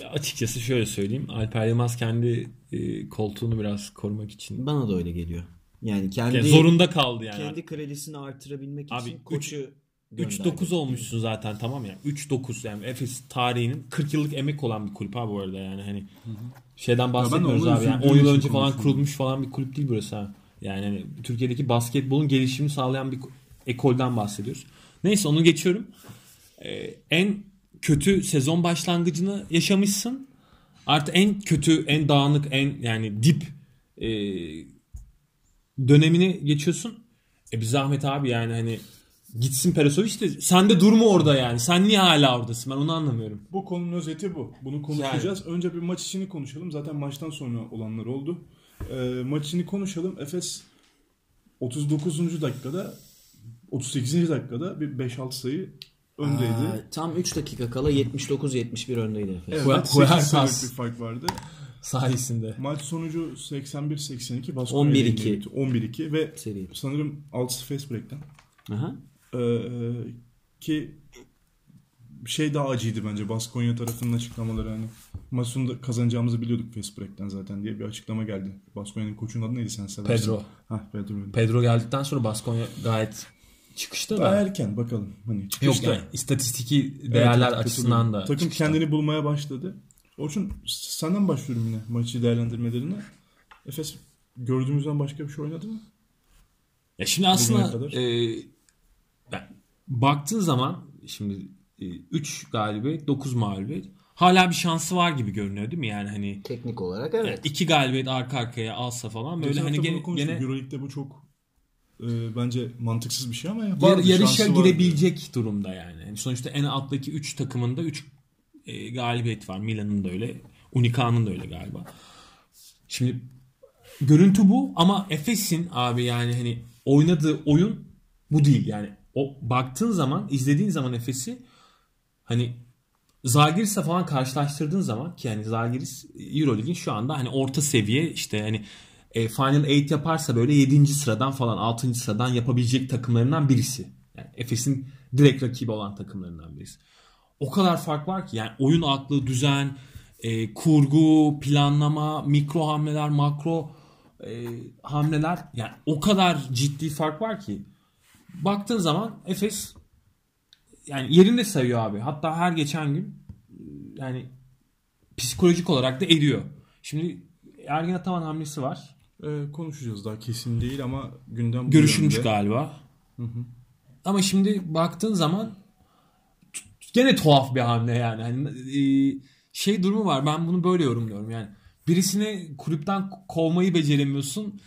C: Ya, açıkçası şöyle söyleyeyim. Alper Yılmaz kendi e, koltuğunu biraz korumak için.
B: Bana da öyle geliyor. Yani kendi
C: Yani zorunda kaldı yani.
B: kendi kredisini artırabilmek
C: Abi,
B: için koçu
C: 3-9 olmuşsun zaten tamam ya. 3-9 yani Efes tarihinin 40 yıllık emek olan bir kulüp ha bu arada yani hani şeyden bahsetmiyoruz abi. Yani
A: üzüldüğüm
C: 10 yıl önce falan kurulmuş falan bir kulüp değil burası ha. Yani hani Türkiye'deki basketbolun gelişimini sağlayan bir ekolden bahsediyoruz. Neyse onu geçiyorum. Ee, en kötü sezon başlangıcını yaşamışsın. Artı en kötü, en dağınık, en yani dip e, dönemini geçiyorsun. E bir zahmet abi yani hani gitsin Perasovic de sen de durma orada yani. Sen niye hala oradasın? Ben onu anlamıyorum.
A: bu konunun özeti bu. Bunu konuşacağız. Önce bir maç içini konuşalım. Zaten maçtan sonra olanlar oldu. Ee, maç içini konuşalım. Efes 39. dakikada 38. dakikada bir 5-6 sayı öndeydi.
B: Aa, tam 3 dakika kala 79-71 öndeydi Efes.
A: Evet, 8
C: Huertas.
A: sayılık bir fark vardı.
C: Sayesinde.
A: Maç sonucu 81-82 Baskonya
B: 11-2.
A: ile bitti. 11-2 ve
B: Seri.
A: sanırım 6 fast break'ten.
B: Aha.
A: Ee, ki şey daha acıydı bence Baskonya tarafının açıklamaları hani maç sonunda kazanacağımızı biliyorduk fast break'ten zaten diye bir açıklama geldi. Baskonya'nın koçunun adı neydi sen seversin?
C: Pedro.
A: Ha Pedro.
C: Pedro geldikten sonra Baskonya gayet çıkışta
A: Daha
C: da.
A: erken bakalım. Hani
C: Yok
A: çıkışta.
C: yani istatistiki değerler
A: evet,
C: açısından da.
A: Takım
C: çıkışta.
A: kendini bulmaya başladı. Orçun senden başlıyorum yine maçı değerlendirmelerine. Efes gördüğümüzden başka bir şey oynadı mı?
C: Ya şimdi aslında
A: kadar.
C: e, baktığın zaman şimdi 3 galibiyet 9 mağlubiyet hala bir şansı var gibi görünüyor değil mi? Yani hani
B: Teknik olarak
C: yani
B: evet.
C: iki galibiyet arka arkaya alsa falan böyle
A: Geçen
C: hani gene, gene
A: Euroleague'de bu çok e, bence mantıksız bir şey ama ya,
C: yar- yarışa
A: şansı vardı.
C: girebilecek durumda yani. Yani Sonuçta en alttaki 3 takımında 3 e, galibiyet var. Milan'ın da öyle. Unica'nın da öyle galiba. Şimdi görüntü bu ama Efes'in abi yani hani oynadığı oyun bu değil. Yani o baktığın zaman, izlediğin zaman Efes'i hani Zalgiris'le falan karşılaştırdığın zaman ki yani Zalgiris EuroLeague'in şu anda hani orta seviye işte hani e, Final 8 yaparsa böyle 7. sıradan falan 6. sıradan yapabilecek takımlarından birisi. Yani Efes'in direkt rakibi olan takımlarından birisi. O kadar fark var ki yani oyun aklı, düzen, e, kurgu, planlama, mikro hamleler, makro e, hamleler yani o kadar ciddi fark var ki baktığın zaman Efes yani yerinde sayıyor abi. Hatta her geçen gün yani psikolojik olarak da eriyor. Şimdi Ergin Ataman hamlesi var.
A: E, konuşacağız daha kesin değil ama gündem
C: Görüşülmüş
A: yönde.
C: galiba. Ama şimdi baktığın zaman gene tuhaf bir hamle yani. Hani e, şey durumu var. Ben bunu böyle yorumluyorum yani. Birisini kulüpten kovmayı beceremiyorsun.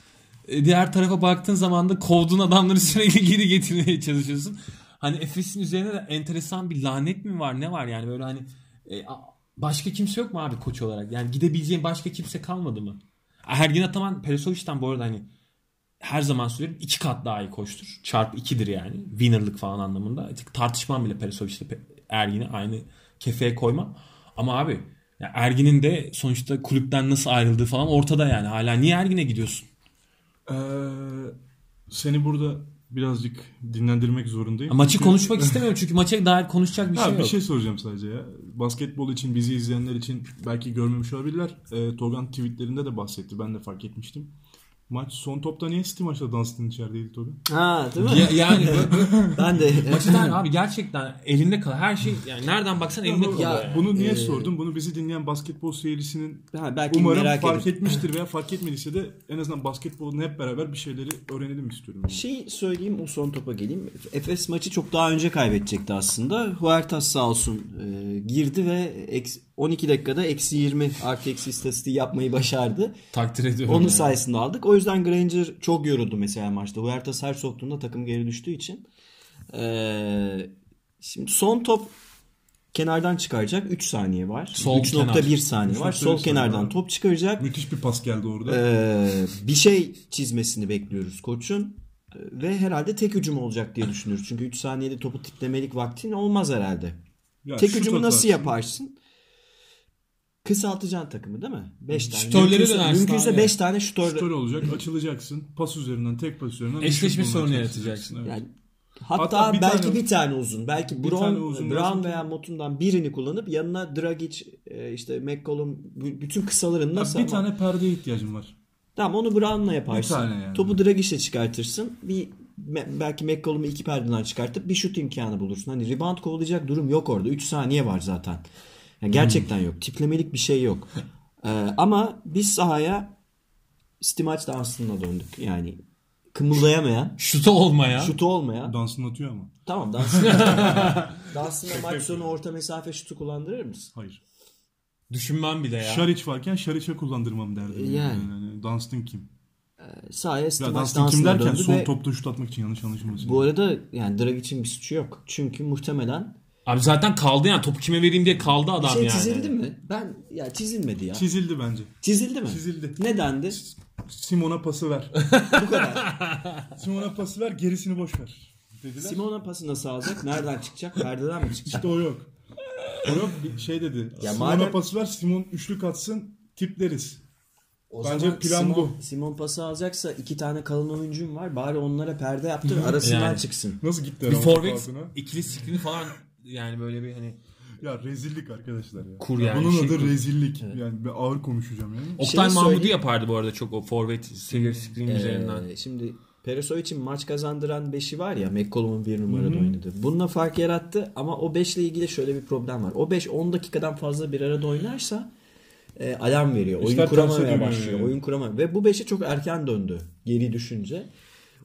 C: E, Diğer tarafa baktığın zaman da kovduğun adamları sürekli geri getirmeye çalışıyorsun. Hani Efes'in üzerine de enteresan bir lanet mi var? Ne var yani böyle hani e, başka kimse yok mu abi koç olarak? Yani gidebileceğin başka kimse kalmadı mı? Ergin Ataman Perisovic'den bu arada hani her zaman söylüyorum iki kat daha iyi koştur. Çarpı ikidir yani. Winner'lık falan anlamında. Tartışmam bile Perisovic'le Pe- Ergin'i aynı kefeye koymam. Ama abi Ergin'in de sonuçta kulüpten nasıl ayrıldığı falan ortada yani. Hala niye Ergin'e gidiyorsun?
A: Ee, seni burada birazcık dinlendirmek zorundayım.
C: Maçı
A: Çünkü-
C: konuşmak istemiyorum çünkü maça dair konuşacak bir
A: Ha,
C: şey
A: bir
C: yok.
A: şey soracağım sadece ya. Basketbol için bizi izleyenler için belki görmemiş olabilirler. E, Togan tweetlerinde de bahsetti. Ben de fark etmiştim. Maç son topta niye City maçta Dunstan'ın içerideydi Togan?
B: Ha değil mi?
C: Ya- yani
B: ben de
C: maçı dair abi gerçekten elinde kal. Her şey yani nereden baksan elinde kalıyor.
B: Ya,
C: yani.
A: Bunu niye
B: e,
A: sordum? Bunu bizi dinleyen basketbol seyircisinin
B: ha, belki
A: umarım
B: merak
A: fark
B: edin.
A: etmiştir veya fark etmediyse de en azından basketbolun hep beraber bir şeyleri öğrenelim istiyorum. yani.
B: Şey söyleyeyim o son topa geleyim. Efes maçı çok daha önce kaybedecekti aslında. Huertas sağ olsun e, girdi ve eks- 12 dakikada eksi 20 artı eksi istatistiği yapmayı başardı.
C: Takdir ediyorum.
B: Onun
C: yani.
B: sayesinde aldık. O yüzden Granger çok yoruldu mesela maçta. Huertas her soktuğunda takım geri düştüğü için. Ee, şimdi son top kenardan çıkaracak. 3 saniye var.
C: Sol
B: 3.1 saniye var.
A: 3.1
B: Sol
A: saniye
B: kenardan
A: var.
B: top çıkaracak.
A: Müthiş bir pas geldi orada.
B: Ee, bir şey çizmesini bekliyoruz koçun. Ee, Ve herhalde tek hücum olacak diye düşünüyoruz. Çünkü 3 saniyede topu tiplemelik vaktin olmaz herhalde.
A: Ya
B: tek hücumu nasıl yaparsın? Kısaltacaksın takımı değil mi? 5 tane.
C: Şütörleri
B: Mümkünse,
C: dönersin
B: mümkünse
C: abi.
B: 5 tane şütör.
A: Şutör olacak, açılacaksın. Pas üzerinden, tek pas üzerinden.
C: Eşleşme sorunu yaratacaksın.
A: evet.
B: Yani hatta,
A: Hatta bir
B: belki
A: tane-
B: bir tane uzun. Belki
A: Bir
B: Brown,
A: tane uzun
B: Brown
A: lazım.
B: veya Motun'dan birini kullanıp yanına Dragic, e, işte McCollum bütün kısalarını nasıl
A: bir tane perdeye ihtiyacım var.
B: Tamam onu Brown'la yaparsın.
A: Bir tane yani.
B: Topu Dragic'le çıkartırsın. Bir belki McCollum'u iki perdeden çıkartıp bir şut imkanı bulursun. Hani rebound kovalayacak durum yok orada. 3 saniye var zaten. Yani gerçekten yok. Tiplemelik bir şey yok. Ee, ama biz sahaya City maç dansına döndük. Yani kımıldayamayan,
C: Şutu olmaya.
B: şutu olmayan.
A: Dansını atıyor ama.
B: Tamam dansına. dansına maç sonu orta mesafe şutu kullandırır mısın?
A: Hayır.
C: Düşünmem bile ya.
A: Şariç varken Şariç'e kullandırmam derdim.
B: Yani.
A: yani Dunstan kim?
B: Sahaya City
A: Ya
B: maç
A: Dunstan kim
B: dansına
A: derken
B: döndü
A: son
B: ve
A: topta şut atmak için yanlış anlaşılmasın.
B: bu arada yani Dragic'in bir suçu yok. Çünkü muhtemelen
C: Abi zaten kaldı yani topu kime vereyim diye kaldı adam
B: şey
C: yani.
B: çizildi mi? Ben ya çizilmedi ya.
A: Çizildi bence.
B: Çizildi mi?
A: Çizildi.
B: Nedendi?
A: Simon'a pası ver.
B: Bu kadar.
A: Simon'a pası ver gerisini boş ver. Dediler.
B: Simona pası nasıl alacak? Nereden çıkacak? Perdeden mi çıkacak?
A: İşte o yok. O yok bir şey dedi.
B: Ya
A: Simon'a
B: madem-
A: pası ver Simon üçlük atsın tipleriz.
B: O
A: Bence
B: zaman
A: plan
B: Simon,
A: bu.
B: Simon pası alacaksa iki tane kalın oyuncum var. Bari onlara perde yaptır arasından
C: Yani.
B: çıksın.
A: Nasıl gitti
C: Bir forvet ikili skrini falan yani böyle bir hani
A: Ya rezillik arkadaşlar ya.
C: Kur
A: Ya
C: yani,
A: Bunun
C: şey
A: adı
C: kur.
A: rezillik. Yani ben ağır konuşacağım yani.
C: Oktay
B: söyleyeyim.
C: yapardı bu arada çok o forvet silver screen üzerinden.
B: Ee, şimdi Perisovic'in maç kazandıran 5'i var ya McCollum'un bir numarada oynadı. Bununla fark yarattı ama o 5 ile ilgili şöyle bir problem var. O 5 10 dakikadan fazla bir arada oynarsa e, alarm veriyor. Oyun
A: İşler
B: kuramamaya
A: terse dönüyor
B: başlıyor.
A: yani.
B: Oyun kuramamaya. Ve bu 5'e çok erken döndü geri düşünce.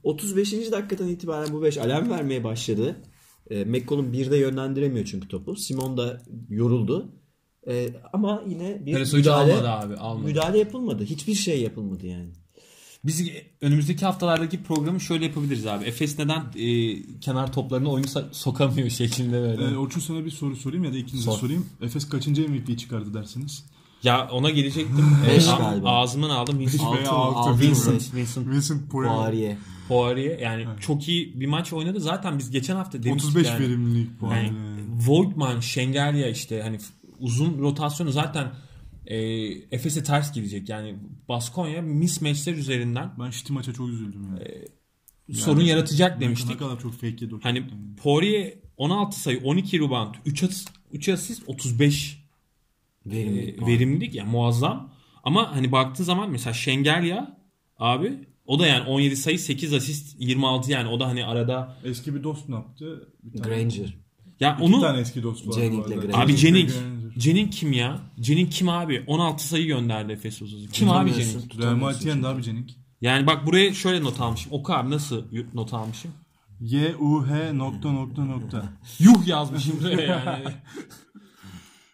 B: 35. dakikadan itibaren bu 5 alarm vermeye başladı. E, McCollum 1'de yönlendiremiyor çünkü topu. Simon da yoruldu. E, ama yine bir
C: Peresovic
B: müdahale,
C: almadı abi, almadı.
B: müdahale yapılmadı. Hiçbir şey yapılmadı yani.
C: Biz önümüzdeki haftalardaki programı şöyle yapabiliriz abi. Efes neden e, kenar toplarını oyunu so- sokamıyor şeklinde böyle.
A: Ee, Orçun sana bir soru sorayım ya da ikinize
C: Sor.
A: sorayım. Efes kaçıncı MVP çıkardı dersiniz?
C: Ya ona gelecektim.
B: Beş
C: E, a-
B: galiba.
C: Ağzımdan aldım. Vincent,
B: Altı
A: altı,
C: Vincent? Vincent
A: Vincent Poirier.
B: Poirier.
C: Yani çok iyi bir maç oynadı. Zaten biz geçen hafta demiştik
A: 35
C: yani.
A: verimlilik puanı.
C: Yani Voigtman, Şengelya işte hani uzun rotasyonu zaten e, Efes'e ters gidecek. Yani Baskonya mismatchler üzerinden
A: Ben Şiti maça çok üzüldüm ya.
C: sorun yaratacak
A: Ne
C: demiştik.
A: kadar çok fake yedi
C: Hani
A: yani.
C: Poirier 16 sayı, 12 rebound, 3 asist, 3 asist 35
B: Verimlilik
C: e, verimlilik yani muazzam. Ama hani baktığın zaman mesela Şengelya abi o da yani 17 sayı 8 asist 26 yani o da hani arada
A: Eski bir dost ne yaptı? Bir tane,
B: Granger.
C: ya
A: İki
C: onu
A: tane eski dost var.
B: Jenning'le. Granger.
C: Abi Jennings. Jennings kim ya? Jennings kim abi? 16 sayı gönderdi Efes Uzun. Kim abi. Jennings?
A: Real de abi Jennings.
C: Yani bak buraya şöyle not almışım. Oku abi nasıl not almışım?
A: Y U H nokta nokta nokta.
C: Yuh yazmışım buraya yani.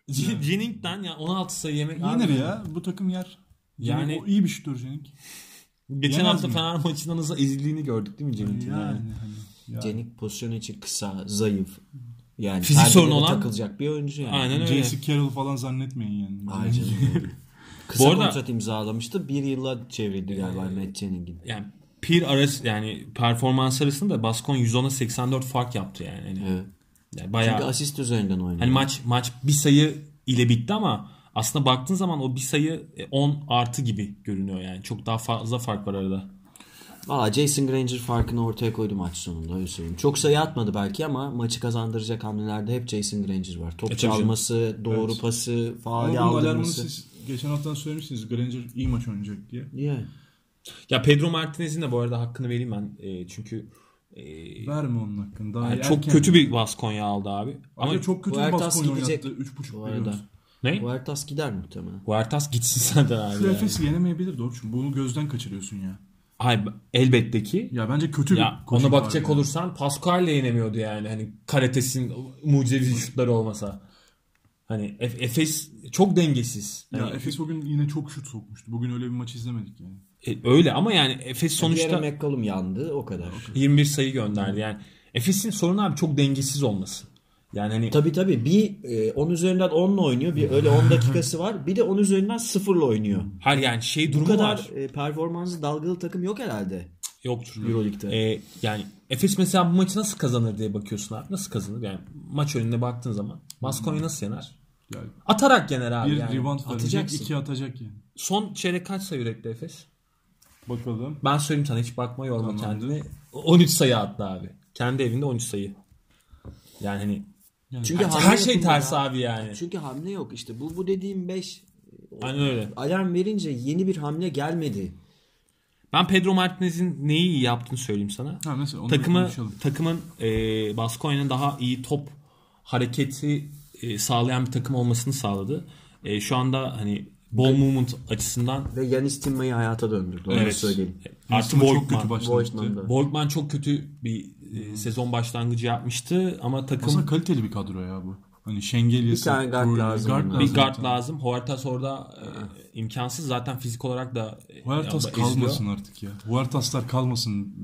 C: Jennings'ten ya 16 sayı yemek.
A: Yenir
C: Abi,
A: ya. Bu takım yer.
C: Yani-
A: Yani o iyi bir şutör Jennings.
C: Geçen
A: Yemez
C: hafta
A: mi?
C: Fener maçından hızla ezildiğini gördük değil mi Jennings'in?
A: Yani.
C: Yani.
A: hani, ya.
B: Cenik pozisyonu için kısa, zayıf. Yani
C: Fizik sorunu olan-
B: takılacak bir oyuncu yani.
C: Aynen öyle.
A: J.C. Carroll falan zannetmeyin yani.
B: Ay canım. Kısa
C: Bu arada-
B: kontrat imzalamıştı. Bir yılla çevrildi galiba Matt Jenning'in.
C: Yani peer arası yani performans arasında Baskon 110'a 84 fark yaptı yani. Yani,
B: Evet.
C: Yani bayağı
B: Çünkü asist üzerinden oynuyor.
C: Hani maç maç bir sayı ile bitti ama aslında baktığın zaman o bir sayı e, 10 artı gibi görünüyor yani. Çok daha fazla fark var arada.
B: Valla Jason Granger farkını ortaya koydu maç sonunda öyle söyleyeyim. Çok sayı atmadı belki ama maçı kazandıracak hamlelerde hep Jason Granger var. Top
C: E,
B: çalması, doğru
A: Evet.
B: pası, faali aldırması.
A: siz geçen haftan söylemiştiniz. Granger iyi maç oynayacak diye.
B: Yani.
C: Ya Pedro Martinez'in de bu arada hakkını vereyim ben. E, çünkü e,
A: Verme onun hakkını. Daha
C: yani çok kötü bir Baskonya aldı abi. Ama
A: Ama çok kötü bir
B: Huertas
A: baskon
B: gidecek
A: oynattı. 3.5
B: bu
A: veriyoruz.
B: arada.
C: ne?
B: Huertas gider muhtemelen.
C: Huertas gitsin zaten abi.
A: Şu
C: yani.
A: Efes'i yenemeyebilir Dorçun. Bunu gözden kaçırıyorsun ya.
C: Hayır elbette ki.
A: Ya bence kötü
C: Ya
A: bir
C: ona bakacak
A: ya.
C: olursan Pascal'le yenemiyordu yani. Hani Karates'in mucizevi şutları olmasa. Hani Ef- Efes çok dengesiz.
A: Ya
C: Hani,
A: Efes bugün yine çok şut sokmuştu. Bugün öyle bir maç izlemedik yani.
C: E, öyle ama yani Efes
B: Sonuçta...
C: sonuçta
B: McCollum yandı o kadar.
C: 21 sayı gönderdi. Yani Efes'in sorunu abi çok dengesiz olması. Yani hani
B: Tabii tabii bir e, 10 üzerinden 10'la oynuyor. Bir öyle 10 dakikası var. Bir de 10 üzerinden 0'la oynuyor.
C: her yani şey
B: Bu
C: durumu
B: kadar
C: var.
B: e, performansı dalgalı takım yok herhalde
C: Yoktur.
B: Euroleague'de.
C: E, yani Efes mesela bu maçı nasıl kazanır diye bakıyorsun abi. Nasıl kazanır? Yani maç önüne baktığın zaman Baskonya nasıl yener?
A: Yani
C: Atarak yener abi
A: bir
C: yani.
A: rebound verecek, iki atacak yani.
C: Son çeyrek kaç sayı üretti Efes?
A: Bakalım.
C: Ben söyleyeyim sana hiç bakma yorma
A: Tamam.
C: kendini. 13 sayı attı abi. Kendi evinde 13 sayı. Yani hani
B: Çünkü
C: her,
B: hamle
C: her şey
B: yapılmıyor
C: ters
B: ya.
C: abi yani.
B: Çünkü hamle yok işte. Bu bu dediğim 5
C: Aynen öyle.
B: alarm verince yeni bir hamle gelmedi.
C: Ben Pedro Martinez'in neyi iyi yaptığını söyleyeyim sana.
A: Ha mesela onu
C: Takımı
A: konuşalım.
C: takımın e, Baskonya'nın daha iyi top hareketi e, sağlayan bir takım olmasını sağladı. E, şu anda hani ball movement açısından
B: Ve Yanis Timma'yı hayata döndürdü. Onu
C: evet.
B: söyleyeyim.
C: Artı Volkman.
A: kötü başladı.
B: Voigtman'da.
C: Volkman çok kötü bir e, sezon başlangıcı yapmıştı ama takım
A: Aslında kaliteli bir kadro ya bu. Hani Şengelyesi.
B: Bir tane guard
A: Poirier,
B: lazım buna.
C: bir guard
A: zaten.
C: lazım. Huertas orada e, imkansız. Zaten fizik olarak da e,
A: Huertas
C: ya da eziliyor.
A: kalmasın artık ya. Huertaslar kalmasın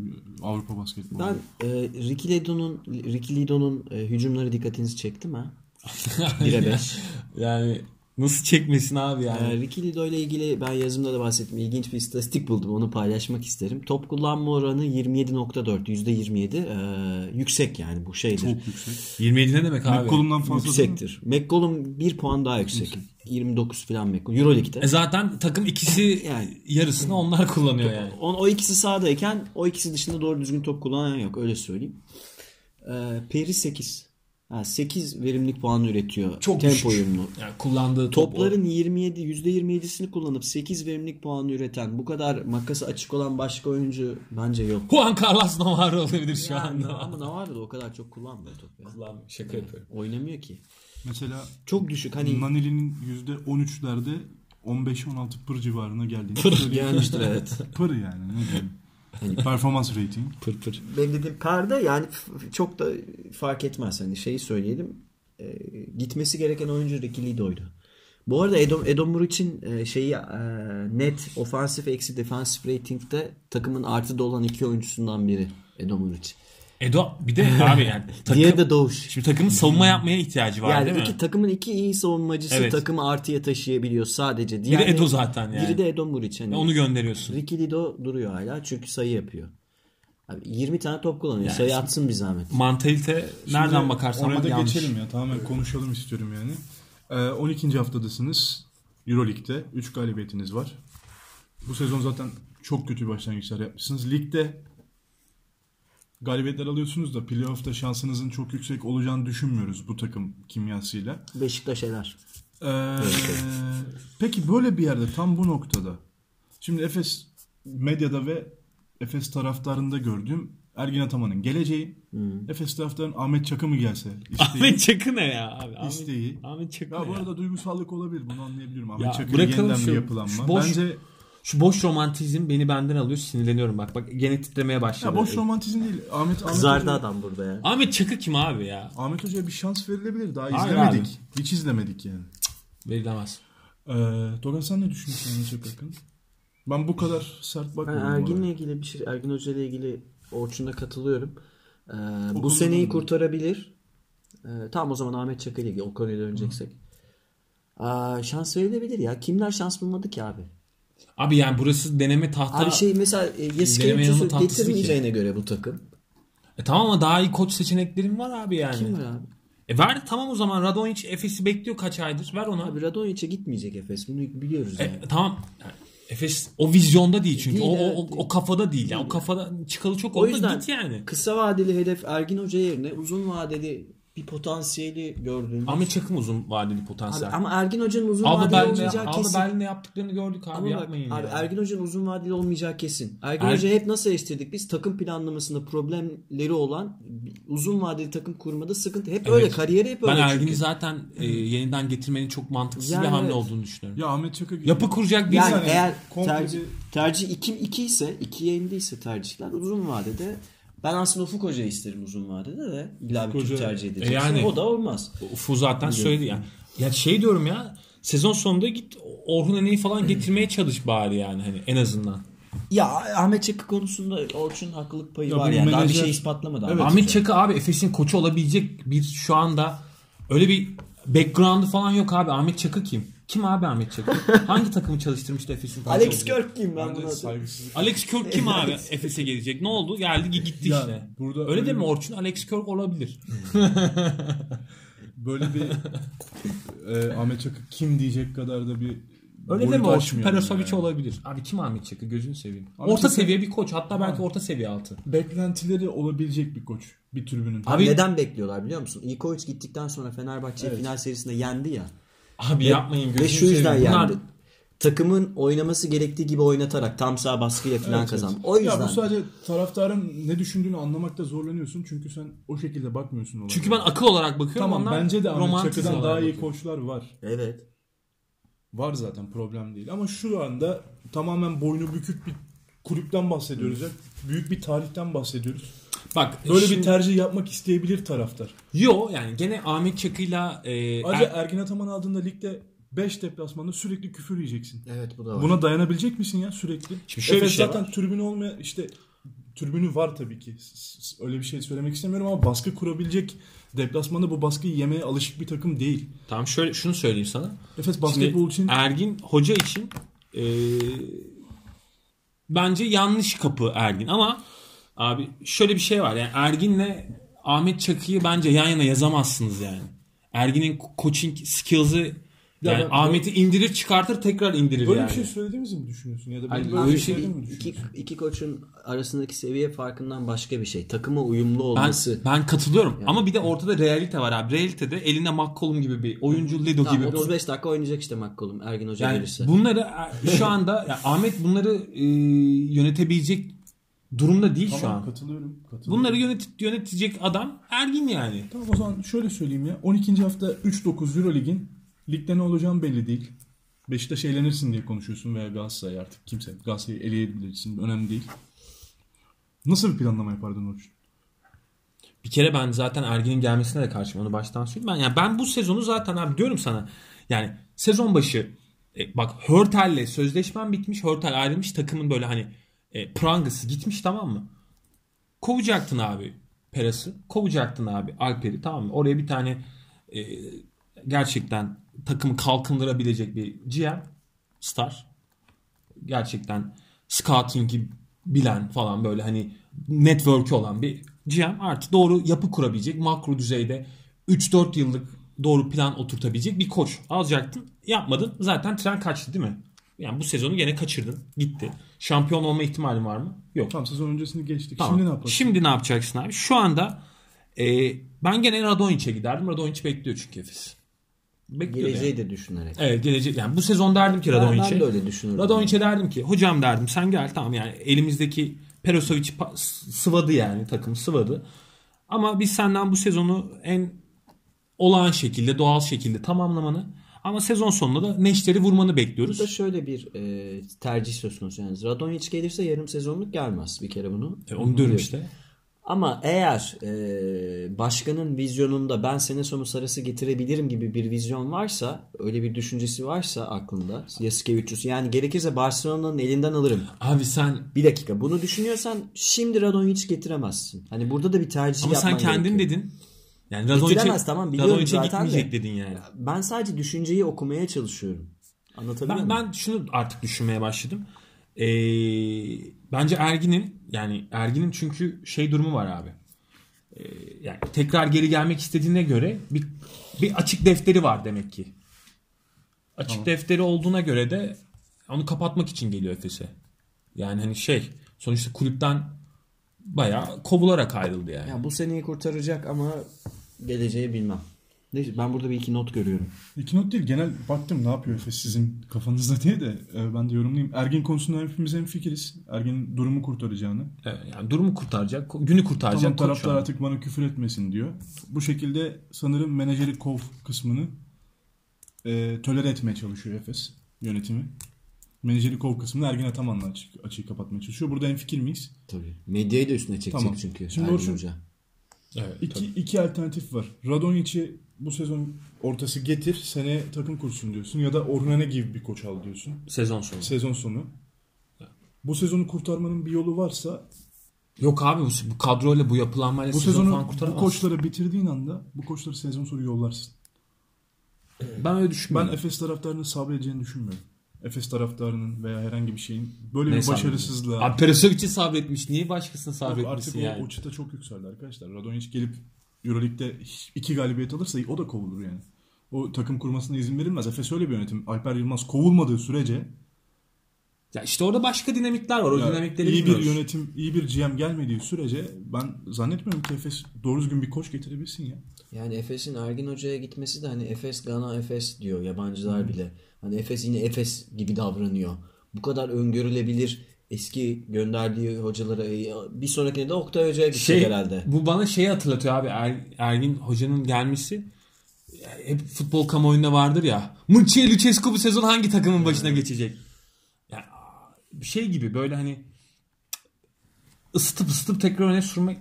A: Avrupa basketbolu.
B: Ben e, Ricky Lido'nun Ricky Lido'nun e, hücumları dikkatinizi çekti mi? 1'e 5.
C: Yani nasıl çekmesin abi yani.
B: Ee, Ricky Lido ile ilgili ben yazımda da bahsettim. İlginç bir istatistik buldum. Onu paylaşmak isterim. Top kullanma oranı 27.4. %27. Ee, yüksek yani bu şeydir.
A: Çok yüksek.
C: 27 ne demek abi?
A: McCollum'dan fazla?
B: Yüksektir. McCollum 1 puan daha yüksek. 29 falan McCollum. Euroleague'de.
C: E zaten takım ikisi
B: Yani-
C: yarısını onlar kullanıyor yani.
B: On, o ikisi sahadayken o ikisi dışında doğru düzgün top kullanan yok. Öyle söyleyeyim. Ee, Peri 8. Ha, 8 verimlilik puanı üretiyor.
C: Çok
B: tempo
C: düşük.
B: uyumlu.
C: Yani kullandığı top-
B: Topların 27 %27'sini kullanıp 8 verimlilik puanı üreten bu kadar makası açık olan başka oyuncu bence yok.
C: Juan Carlos Navarro olabilir şu
B: Yani,
C: anda.
B: ama Navarro da o kadar çok kullanmıyor topu. ya.
C: Kullan- Şaka yapıyorum.
B: Oynamıyor ki.
A: Mesela
B: Çok düşük hani
A: Naneli'nin %13'lerde 15-16 pır civarına geldiğini
C: Pır
B: gelmiştir evet.
A: Pır yani ne diyeyim. Performans rating.
C: Pır pır.
B: Benim dediğim perde yani f- çok da fark etmez. Hani şeyi söyleyelim. e, gitmesi gereken oyuncu Ricky Lido'ydu. Bu arada Edom, Edom Muriç'in e, şeyi e, net ofansif eksi defansif ratingde takımın artıda olan iki oyuncusundan biri Edom Muriç.
C: Edo bir de abi yani takım,
B: de Doğuş.
C: şimdi takımın savunma yapmaya ihtiyacı var
B: Yani
C: değil
B: iki
C: mi?
B: takımın iki iyi savunmacısı
C: Evet.
B: takımı artıya taşıyabiliyor sadece.
C: Biri
B: Diğer
C: Edo zaten yani.
B: Biri de Edom Muriç. Hani
C: Onu gönderiyorsun.
B: Ricky Lido duruyor hala çünkü sayı yapıyor. Abi 20 tane top kullanıyor.
C: Yani
B: sayı
C: şimdi-
B: atsın bir zahmet.
C: Mantalite nereden
A: Şimdi
C: bakarsan
A: oraya
C: bak
A: da
C: yanlış.
A: geçelim ya tamamen konuşalım istiyorum yani. Ee, 12. haftadasınız Euroleague'de 3 galibiyetiniz var. Bu sezon zaten çok kötü başlangıçlar yapmışsınız. Ligde galibiyetler alıyorsunuz da playoff'ta şansınızın çok yüksek olacağını düşünmüyoruz bu takım kimyasıyla.
B: Beşiktaş eler.
A: Ee, peki böyle bir yerde tam bu noktada şimdi Efes medyada ve Efes taraftarında gördüğüm Ergin Ataman'ın geleceği Efes taraftarının Ahmet Çakı mı gelse isteği,
C: Ahmet Çakı ne ya abi? Ahmet,
A: isteği.
C: Ahmet Çakı
A: Ya
C: ne
A: bu
C: ya?
A: arada duygusallık olabilir bunu anlayabiliyorum. Ahmet
C: bırakalım
A: yeniden
C: şu-
A: bir yapılanma.
C: şu boş-
A: Bence
C: Şu boş romantizm beni benden alıyor sinirleniyorum bak. Bak gene titremeye başladı.
A: ya boş romantizm değil. Ahmet Ahmet
B: Kızardı
A: Hoca,
B: adam burada ya.
C: Ahmet Çakı kim abi ya?
A: Ahmet Hoca'ya bir şans verilebilir. Daha
C: Hayır
A: izlemedik. Hiç izlemedik yani.
C: Verilemez.
A: Ee, Dogan sen ne düşünüyorsun Ahmet hakkında? Ben bu kadar sert
B: Ben
A: bakmıyorum. bu
B: Ergin'le ilgili bir şey, Ergin Hoca ile ilgili Orçun'da katılıyorum. Ee, bu seneyi
A: mı?
B: kurtarabilir. Ee, tamam o zaman Ahmet Çakı ile ilgili o konuya döneceksek. Aa, şans verilebilir ya. Kimler şans bulmadı ki abi?
C: Abi yani burası deneme tahta.
B: Abi şey mesela e, Yeskevicius'u getirmeyeceğine göre bu takım.
C: E tamam ama daha iyi koç seçeneklerin var abi yani.
B: Kim var abi?
C: E ver tamam o zaman Radonjic Efes'i bekliyor kaç aydır. Ver ona.
B: Abi Radonjic'e gitmeyecek Efes. Bunu biliyoruz yani.
C: E, tamam. Yani Efes o vizyonda değil çünkü.
B: Değil,
C: o, o,
B: evet,
C: o,
B: değil.
C: o kafada değil. Yani o kafada çıkalı çok
B: O
C: oldu
B: yüzden
C: git yani.
B: kısa vadeli hedef Ergin Hoca yerine uzun vadeli bir potansiyeli gördüğümüz.
C: Ahmet Çakım uzun vadeli
B: Abi,
C: potansiyel.
B: ama Ergin Hoca'nın uzun
C: Alba
B: vadeli
C: Berlin'de,
B: olmayacağı
C: Alba
B: kesin.
C: Berlin'de yaptıklarını gördük abi
B: Ama bak,
C: yapmayın
B: abi. Ergin Hoca'nın uzun vadeli olmayacağı kesin. Ergin
C: Er-
B: Hoca hep nasıl eleştirdik biz? Takım planlamasında problemleri olan uzun vadeli takım kurmada sıkıntı. Hep öyle. Kariyeri hep öyle.
C: ben. Ergin'i zaten e, yeniden getirmenin çok mantıksız
B: Yani
C: bir hamle
B: evet.
C: olduğunu düşünüyorum.
A: Ya Ahmet Çakır
C: Yapı kuracak bir
B: yani
A: saniye,
B: eğer
A: komple
B: tercih, tercih 2 2 ise 2'ye indiyse tercihler uzun vadede ben aslında Ufuk Hoca'yı isterim uzun vadede de illa bir
A: Hoca-
B: tercih edecek.
C: E yani-
B: o da olmaz.
C: Ufu zaten söyledi yani. Ya şey diyorum ya sezon sonunda git Orhun Ene'yi falan getirmeye çalış bari yani hani en azından.
B: Ya Ahmet Çakı konusunda Orçun haklılık payı
A: Ya
B: var yani. Daha bir
A: menajer-
B: şey ispatlamadı.
A: Evet.
C: Ahmet Çakı abi Efes'in koçu olabilecek bir şu anda öyle bir background'ı falan yok abi. Ahmet Çakı kim? Kim abi Ahmet Çakı? Hangi takımı çalıştırmıştı Efes'in koçu
B: Alex? Kirk kim ben bunu
A: saygısızlık.
C: Alex Kirk kim abi Efes'e gelecek? Ne oldu? Geldi gitti
A: Ya
C: işte.
A: burada
C: öyle
A: öyle
C: değil mi Orçun? Alex Kirk olabilir.
A: Böyle bir e, Ahmet Çakır kim diyecek kadar da bir
C: Öyle
A: boyut
C: değil mi Orçun?
A: aşmıyor
C: Perasovic
A: yani.
C: olabilir. Abi kim Ahmet Çakı? Gözünü seveyim.
A: Ahmet
C: orta
A: Çakı-
C: seviye bir koç. Hatta belki orta seviye altı.
A: Beklentileri olabilecek bir koç. Bir tribünün.
C: Abi-
B: neden bekliyorlar biliyor musun? Ikovic gittikten sonra Fenerbahçe
A: Evet.
B: final serisinde yendi ya.
C: Abi yapmayın gözünü
B: Ve şu yüzden
C: seveyim. Bunlar-.
B: Takımın oynaması gerektiği gibi oynatarak tam sağ baskıyla falan
A: Evet,
B: kazandı.
A: evet.
B: O yüzden.
A: Ya bu sadece taraftarın ne düşündüğünü anlamakta zorlanıyorsun. Çünkü sen o şekilde bakmıyorsun olaya.
C: Çünkü ben akıl olarak bakıyorum.
A: Tamam bence de Ahmet
C: romantizm
A: Çakı'dan daha
C: olarak
A: iyi
C: bakıyor.
A: koçlar var.
B: Evet.
A: Var zaten problem değil. Ama şu anda tamamen boynu bükük bir kulüpten bahsediyoruz. ya. Büyük bir tarihten bahsediyoruz.
C: Bak
A: Böyle
C: şimdi-
A: bir tercih yapmak isteyebilir taraftar.
C: Yo yani gene Ahmet Çakı'yla e,
A: Ayrıca
C: Er-
A: Ergin Ataman aldığında ligde 5 deplasmanda sürekli küfür yiyeceksin.
B: Evet bu da var.
A: Buna dayanabilecek misin ya sürekli?
C: Şimdi şöyle
A: Efes
C: şey
A: zaten tribünü olmaya işte tribünü var tabii ki. Öyle bir şey söylemek istemiyorum ama baskı kurabilecek deplasmanda bu baskıyı yemeye alışık bir takım değil.
C: Tamam şöyle şunu söyleyeyim sana.
A: Efes
C: Şimdi
A: basketbol için
C: Ergin hoca için e, bence yanlış kapı Ergin ama abi şöyle bir şey var yani Ergin'le Ahmet Çakı'yı bence yan yana yazamazsınız yani. Ergin'in coaching skills'ı Yani
B: Ya ben-
C: Ahmet'i indirir çıkartır tekrar indirir
A: Böyle
C: yani.
A: bir şey söylediğimizi mi düşünüyorsun? Ya da böyle
C: öyle
A: bir
C: şey-
A: şey mi
B: iki, iki koçun arasındaki seviye farkından başka bir şey. Takıma uyumlu
C: Ben,
B: olması.
C: ben katılıyorum ama bir de ortada realite var abi. Realitede elinde McCollum gibi bir oyuncu Ledo
B: Tamam,
C: gibi. bir
B: 35 dakika oynayacak işte McCollum. Ergin Hoca
C: Yani
B: gelirse.
C: bunları e, şu anda yani Ahmet bunları e, yönetebilecek durumda değil şu
A: Tamam
C: an.
A: katılıyorum. katılıyorum.
C: Bunları yönet, yönetecek adam Ergin yani.
A: Tamam o zaman şöyle söyleyeyim ya. 12. hafta 3-9 Eurolig'in ligde ne olacağım belli değil. Beşiktaş eğlenirsin diye konuşuyorsun veya Galatasaray artık kimse. Galatasaray'ı eleyebilirsin. Önemli değil. Nasıl bir planlama yapardın Orçun?
C: Bir kere ben zaten Ergin'in gelmesine de karşıyım. Onu baştan söyleyeyim. Ben, yani ben bu sezonu zaten abi diyorum sana. Yani sezon başı e, bak Hörtel'le sözleşmem bitmiş. Hörtel ayrılmış. Takımın böyle hani e, prangası gitmiş tamam mı? Kovacaktın abi Peras'ı. Kovacaktın abi Alper'i tamam mı? Oraya bir tane e, gerçekten takımı kalkındırabilecek bir GM star. Gerçekten scouting'i bilen falan böyle hani network'ü olan bir GM artı doğru yapı kurabilecek makro düzeyde 3-4 yıllık doğru plan oturtabilecek bir koç alacaktın. Yapmadın. Zaten tren kaçtı değil mi? Yani bu sezonu gene kaçırdın. Gitti. Şampiyon olma ihtimalin var mı? Yok.
A: Tamam sezon öncesini geçtik.
C: Tamam.
A: Şimdi ne yaparsın?
C: Şimdi ne yapacaksın abi? Şu anda e, ben gene Radonjic'e giderdim. Radonjic bekliyor çünkü Efes. Bekliyor
B: Geleceği
C: yani.
B: de düşünerek.
C: Evet gelecek. Yani bu sezon derdim ki
B: Ben,
C: Radonjic'e.
B: ben de öyle düşünürdüm.
C: Radonjic'e derdim ki hocam derdim sen gel tamam yani elimizdeki Perosovic sıvadı yani takım sıvadı. Ama biz senden bu sezonu en olağan şekilde doğal şekilde tamamlamanı ama sezon sonunda da neşteri vurmanı bekliyoruz.
B: Burada şöyle bir e, tercih söz konusu. Yani Radonjic gelirse yarım sezonluk gelmez bir kere bunu.
C: E, onu diyorum işte.
B: Ama eğer e, başkanın vizyonunda ben sene sonu sarısı getirebilirim gibi bir vizyon varsa, öyle bir düşüncesi varsa aklında, Yasikevicius yani gerekirse Barcelona'nın elinden alırım.
C: Abi sen
B: Bir dakika bunu düşünüyorsan şimdi Radonjic getiremezsin. Hani burada da bir tercih
C: ama sen
B: yapman
C: kendin
B: gerekiyor.
C: dedin. Yani
B: Getiremez, tamam, biliyorum
C: Radonjic'e
B: zaten de.
C: gitmeyecek dedin yani.
B: Ben sadece düşünceyi okumaya çalışıyorum. Anlatabiliyor
C: Ben,
B: muyum?
C: ben şunu artık düşünmeye başladım. Ee, bence Ergin'in yani Ergin'in çünkü şey durumu var abi. Ee, yani tekrar geri gelmek istediğine göre bir bir açık defteri var demek ki. Açık defteri olduğuna göre de onu kapatmak için geliyor Efes'e. Yani hani şey sonuçta kulüpten bayağı kovularak ayrıldı yani.
B: Ya bu seneyi kurtaracak ama geleceği bilmem. Neyse ben burada bir iki not görüyorum.
A: İki not değil genel baktım ne yapıyor Efes sizin kafanızda diye de e, ben de yorumlayayım. Ergin konusunda hepimiz hemfikiriz. Ergin durumu kurtaracağını.
C: Evet, yani durumu kurtaracak, günü kurtaracak.
A: Tamam taraftar artık bana küfür etmesin diyor. Bu şekilde sanırım menajeri kov kısmını e, tolere etmeye çalışıyor Efes yönetimi. Menajeri kov kısmını Ergin Ataman'la açık, açığı kapatmaya çalışıyor. Burada hemfikir miyiz?
B: Tabii. Medyayı da üstüne çekecek
A: Tamam.
B: çünkü.
A: Şimdi
B: Ergin Hoca.
C: Evet,
A: İki,
C: tabii.
A: iki alternatif var. Radonjic'i bu sezon ortası getir, seneye takım kursun diyorsun. Ya da Orhunane gibi bir koç al diyorsun.
C: Sezon sonu.
A: Sezon sonu. Bu sezonu kurtarmanın bir yolu varsa
C: Yok abi bu, bu kadroyla bu yapılanmayla
A: bu
C: sezon
A: sezonu
C: falan
A: bu
C: kurtaramaz.
A: koçları bitirdiğin anda bu koçları sezon sonu yollarsın.
C: Ben öyle
A: Ben
C: düşünmüyorum.
A: Efes taraftarının sabredeceğini düşünmüyorum. Efes taraftarının veya herhangi bir şeyin böyle
C: Ne
A: bir başarısızlığa
C: Abi Perasovic'i sabretmiş. Niye başkasını
A: Yok,
C: sabretmesin
A: artık
C: yani?
A: o, o çıta çok yükseldi arkadaşlar. Radonjic gelip Euroleague'de iki galibiyet alırsa o da kovulur yani. O takım kurmasına izin verilmez. Efes öyle bir yönetim. Alper Yılmaz kovulmadığı sürece
C: Ya işte orada başka dinamikler var. O
A: ya
C: dinamikleri
A: iyi bir
C: bilmiyoruz.
A: yönetim, iyi bir GM gelmediği sürece ben zannetmiyorum ki Efes doğru düzgün bir koç getirebilsin ya.
B: Yani Efes'in Ergin Hoca'ya gitmesi de hani Efes Gana Efes diyor yabancılar bile. Hani Efes yine Efes gibi davranıyor. Bu kadar öngörülebilir eski gönderdiği hocalara e, bir sonrakine de Oktay Hoca'ya gidecek
C: şey,
B: herhalde.
C: Bu bana şeyi hatırlatıyor abi. Er, Ergin Hoca'nın gelmesi hep futbol kamuoyunda vardır ya. Mırçiye Lucescu bu sezon hangi takımın başına geçecek? Ya bir şey gibi böyle hani ısıtıp ısıtıp tekrar öne sürmek,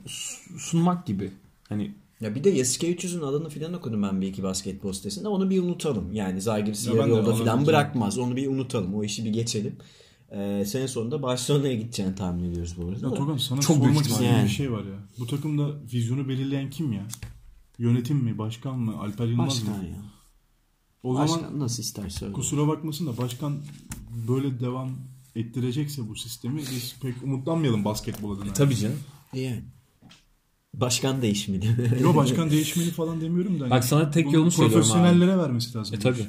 C: sunmak gibi. Hani
B: Ya bir de Yasikevicius'un adını filan okudum ben bir iki basketbol sitesinde. Onu bir unutalım. Yani Zalgiris
A: Ya
B: yarı yolda filan bırakmaz. Onu bir unutalım. O işi bir geçelim. Ee, sene sonunda Barcelona'ya gideceğini tahmin ediyoruz bu arada.
A: Ya. Togan sana
C: Çok
A: sormak istediğim
B: yani.
A: bir şey var ya. Bu takımda vizyonu belirleyen kim ya? Yönetim mi? Başkan mı? Alper Yılmaz
B: Başkan
A: mı?
B: ya.
A: O
B: Başkan
A: zaman
B: nasıl isterse öyle.
A: kusura bakmasın da başkan böyle devam ettirecekse bu sistemi biz pek umutlanmayalım basketbol adına.
C: tabii canım.
B: Yani. Başkan değişmedi.
A: Yo başkan değişmeli falan demiyorum da. hani
C: Bak sana tek yolunu söylüyorum abi.
A: Profesyonellere vermesi lazım.
C: E, tabii.
A: işi.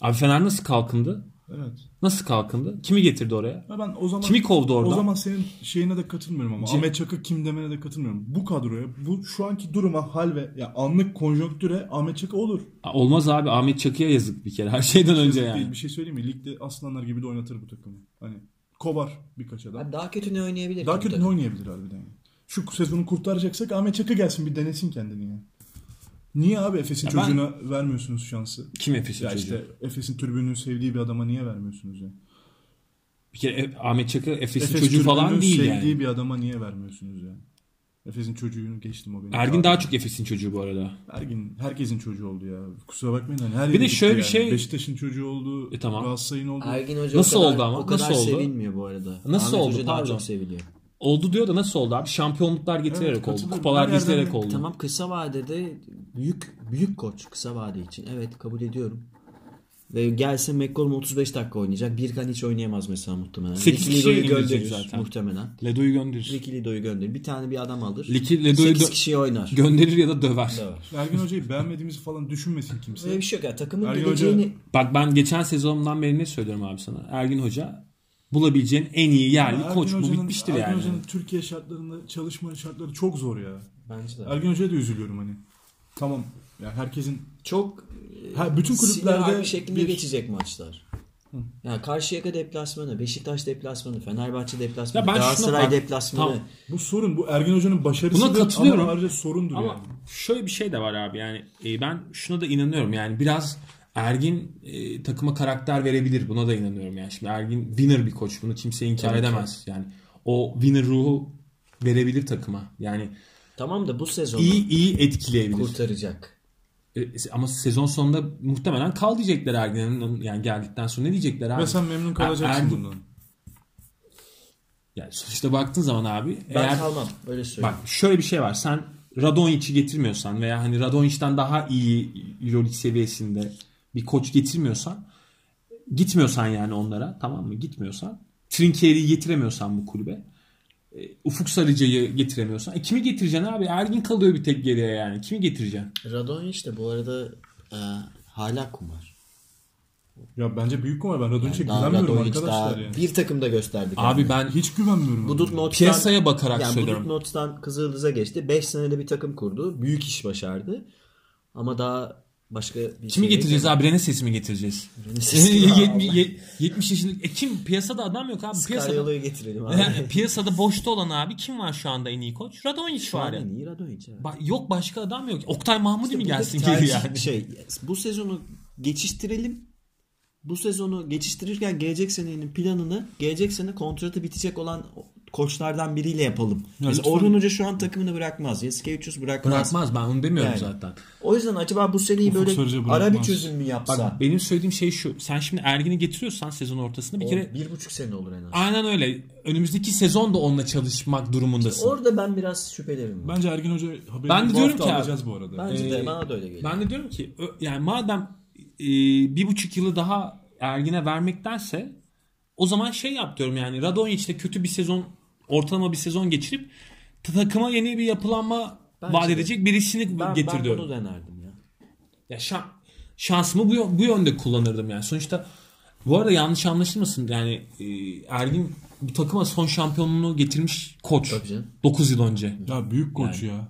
C: Abi Fener nasıl kalkındı?
A: Evet.
C: Nasıl kalkındı? Kimi getirdi oraya?
A: Ya ben o zaman
C: Kimi kovdu oradan?
A: O zaman senin şeyine de katılmıyorum ama
C: Cem-
A: Ahmet Çakır kim demene de katılmıyorum. Bu kadroya, bu şu anki duruma, hal ve ya anlık konjonktüre Ahmet Çakır olur.
C: Olmaz abi Ahmet Çakı'ya yazık bir kere her şeyden önce
A: Bir,
C: yani.
A: bir şey söyleyeyim mi? Ligde aslanlar gibi de oynatır bu takımı. Hani kovar birkaç adam.
B: Abi daha kötü ne oynayabilir?
A: Daha kötü ne oynayabilir harbiden yani. Şu sezonu kurtaracaksak Ahmet Çakır gelsin bir denesin kendini ya. Niye abi Efes'in
C: Ya ben-
A: çocuğuna vermiyorsunuz şansı?
C: Kim Efes'in
A: Ya
C: çocuğu?
A: işte Efes'in tribününü sevdiği bir adama niye vermiyorsunuz ya?
C: Bir kere E- Ahmet Çakı Efes'in
A: Efes
C: çocuğu falan değil
A: sevdiği
C: yani.
A: bir adama niye vermiyorsunuz ya? Efes'in çocuğunu geçtim o benim.
C: Ergin daha çok Efes'in çocuğu bu arada.
A: Ergin herkesin çocuğu oldu ya. Kusura bakmayın hani her
C: Bir de şöyle bir
A: yani.
C: şey-
A: Beşiktaş'ın çocuğu oldu.
C: E tamam.
A: Galatasaray'ın oldu.
B: Ergin Hoca
C: Nasıl
B: o kadar,
C: oldu ama?
B: O kadar
C: Nasıl oldu?
B: sevilmiyor bu arada.
C: Nasıl
B: Ahmet
C: oldu?
B: Hoca daha çok seviliyor.
C: Oldu diyor da nasıl oldu abi? Şampiyonluklar getirerek oldu.
A: katılıyorum.
C: Kupalar getirerek oldu.
B: Tamam kısa vadede büyük büyük koç kısa vade için. Evet kabul ediyorum. Ve gelse McCollum 35 dakika oynayacak. Birkan hiç oynayamaz mesela muhtemelen.
C: Sekiz
B: Ricky Lido'yu gönderir
C: zaten.
B: muhtemelen.
C: Ledo'yu gönderir.
B: Ricky Lido'yu gönderir. Bir tane bir adam alır.
C: Liki Ledo'yu
B: 8
C: dö-
B: kişiye oynar.
C: gönderir ya da döver.
B: Döver.
A: Ergin Hoca'yı beğenmediğimizi falan düşünmesin kimse.
B: Öyle bir şey yok ya. Takımın
A: Ergin
B: geleceğini
C: Bak ben geçen sezondan beri ne söylüyorum abi sana? Ergin Hoca bulabileceğin en iyi yerli
A: Ama
C: koç.
A: Ergin
C: Bu bitmiştir
A: Ergin
C: yani.
A: Hoca'nın Türkiye şartlarında çalışma şartları çok zor ya.
B: bence de.
A: Ergin Hoca'ya da üzülüyorum hani. Tamam. Ya herkesin
B: Çok
A: ha, bütün kulüplerde
B: bir şeklinde
A: bir-
B: geçecek maçlar. Yani Karşıyaka deplasmanı, Beşiktaş deplasmanı, Fenerbahçe deplasmanı,
C: Ya ben şuna
B: Galatasaray
C: bak-
B: deplasmanı.
C: Tamam.
A: bu sorun bu Ergin Hoca'nın başarısı
C: Buna katılıyorum.
A: ama ayrıca sorundur
C: Ama
A: yani.
C: şöyle bir şey de var abi yani e, ben şuna da inanıyorum yani biraz Ergin e, takıma karakter verebilir buna da inanıyorum yani şimdi Ergin winner bir koç bunu kimse inkar
B: ki.
C: edemez yani o winner ruhu verebilir takıma yani
B: Tamam da bu sezonu
C: iyi iyi etkileyebilir
B: kurtaracak.
C: E, ama sezon sonunda muhtemelen kal diyecekler Ergin'in yani geldikten sonra ne diyecekler abi
A: Ve sen memnun kalacaksın
C: Ergin-
A: bundan.
C: yani sonuçta baktığın zaman abi
B: Ben
C: eğer
B: kalmam. Öyle söyleyeyim.
C: Bak şöyle bir şey var. Sen Radonic'i getirmiyorsan veya hani Radonic'ten daha iyi Euroleague seviyesinde bir koç getirmiyorsan gitmiyorsan yani onlara tamam mı? Gitmiyorsan Trinkieri'yi getiremiyorsan bu kulübe e, Ufuk Sarıcı'yı getiremiyorsan e, kimi getireceksin abi? Ergin kalıyor bir tek geriye yani. Kimi getireceksin?
B: Radonjic de bu arada e, hala kumar.
A: Ya bence büyük kumar. Ben Radonic'e
B: Daha
A: güvenmiyorum
B: Radonjic daha
A: arkadaşlar yani.
B: bir takımda gösterdi.
C: Abi
B: kendini.
C: ben
A: Hiç güvenmiyorum.
B: Budut. Not'tan,
C: piyasaya bakarak
B: yani
C: söylüyorum.
B: Budut Not'tan Kızıldız'a geçti. 5 senede bir takım kurdu. Büyük iş başardı. Ama daha başka bir
C: Kimi
B: şeye
C: getireceğiz abi? Reneses'i mi getireceğiz?
B: Reneses'i mi?
C: 70, ye- 70 yaşındaki. E kim? Piyasada adam yok abi. Piyasada,
B: getirelim abi.
C: Yani piyasada boşta olan abi kim var şu anda en iyi koç? Radonjic var
B: an
C: ya.
B: en iyi Radonjic.
C: Ba- yok başka adam yok. Oktay Mahmudi mi
B: İşte
C: gelsin
B: buradaki
C: geri
B: tercih
C: yani?
B: Şey, bu sezonu geçiştirelim. Bu sezonu geçiştirirken gelecek senenin planını gelecek sene kontratı bitecek olan koçlardan biriyle yapalım. Mesela
A: lütfen.
B: Orhun Hoca şu an takımını bırakmaz. Yasikevicius bırakmaz.
C: Bırakmaz ben onu demiyorum
B: Yani.
C: zaten.
B: O yüzden acaba bu seneyi
A: Ufuk
B: böyle ara bir çözüm mü yapsa?
C: Bak benim söylediğim şey şu. Sen şimdi Ergin'i getiriyorsan sezon ortasında bir
B: O
C: kere
B: bir buçuk sene olur en az.
C: aynen öyle. Önümüzdeki sezon da onunla çalışmak durumundasın.
B: Orada ben biraz şüphelerim.
A: Bence Ergin Hoca haberini
C: Ben de
A: bu
C: diyorum
A: hafta
C: ki abi-
A: alacağız bu arada.
B: Bence
C: Ee,
B: de bana da öyle geliyor.
C: Ben de diyorum ki yani madem e, bir buçuk yılı daha Ergin'e vermektense o zaman şey yap diyorum yani Radonjic'te kötü bir sezon ortalama bir sezon geçirip takıma yeni bir yapılanma
B: Bence
C: vaat
B: de.
C: edecek birisini
B: ben,
C: getir
B: ben bunu denerdim ya.
C: Ya şan, şansımı bu, bu yönde kullanırdım yani. Sonuçta bu arada yanlış anlaşılmasın yani e, Ergin bu takıma son şampiyonluğunu getirmiş koç.
B: Tabii canım.
C: 9 yıl önce.
A: Ya büyük koç ya.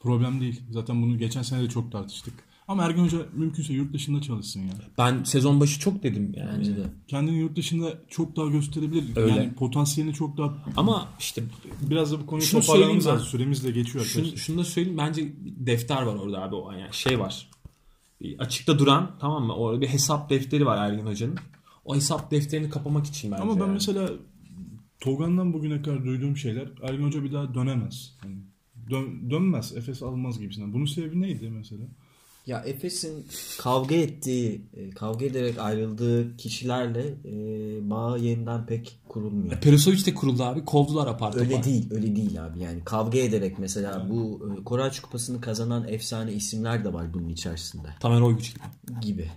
A: Problem değil. Zaten bunu geçen sene de çok tartıştık. Ama Ergin Hoca mümkünse yurt dışında çalışsın ya.
C: Ben sezon başı çok dedim yani.
B: Bence de.
A: Kendini yurt dışında çok daha gösterebilir.
C: Öyle.
A: Yani potansiyelini çok daha...
C: Ama işte
A: Biraz da bu konuyu
C: Şunu
A: toparlamamız
C: söyleyeyim
A: lazım. Süremiz de geçiyor
C: Şunu,
A: arkadaşlar.
C: şunu da söyleyeyim bence defter var orada abi o yani şey var. Açıkta duran tamam mı? Orada bir hesap defteri var Ergin Hoca'nın. O hesap defterini kapamak için bence.
A: Ama ben
C: yani.
A: mesela Togan'dan bugüne kadar duyduğum şeyler Ergin Hoca bir daha dönemez. Yani dön- dönmez. Efes almaz gibisinden. Bunun sebebi neydi mesela?
B: Ya Efes'in kavga ettiği, e, kavga ederek ayrıldığı kişilerle e, bağ yeniden pek kurulmuyor.
C: Perisovic de kuruldu abi. Kovdular apar.
B: Öyle değil, öyle değil abi. Yani kavga ederek mesela bu e, Koraç Kupası'nı kazanan efsane isimler de var bunun içerisinde
C: Tamer Oyguç gibi.
B: gibi.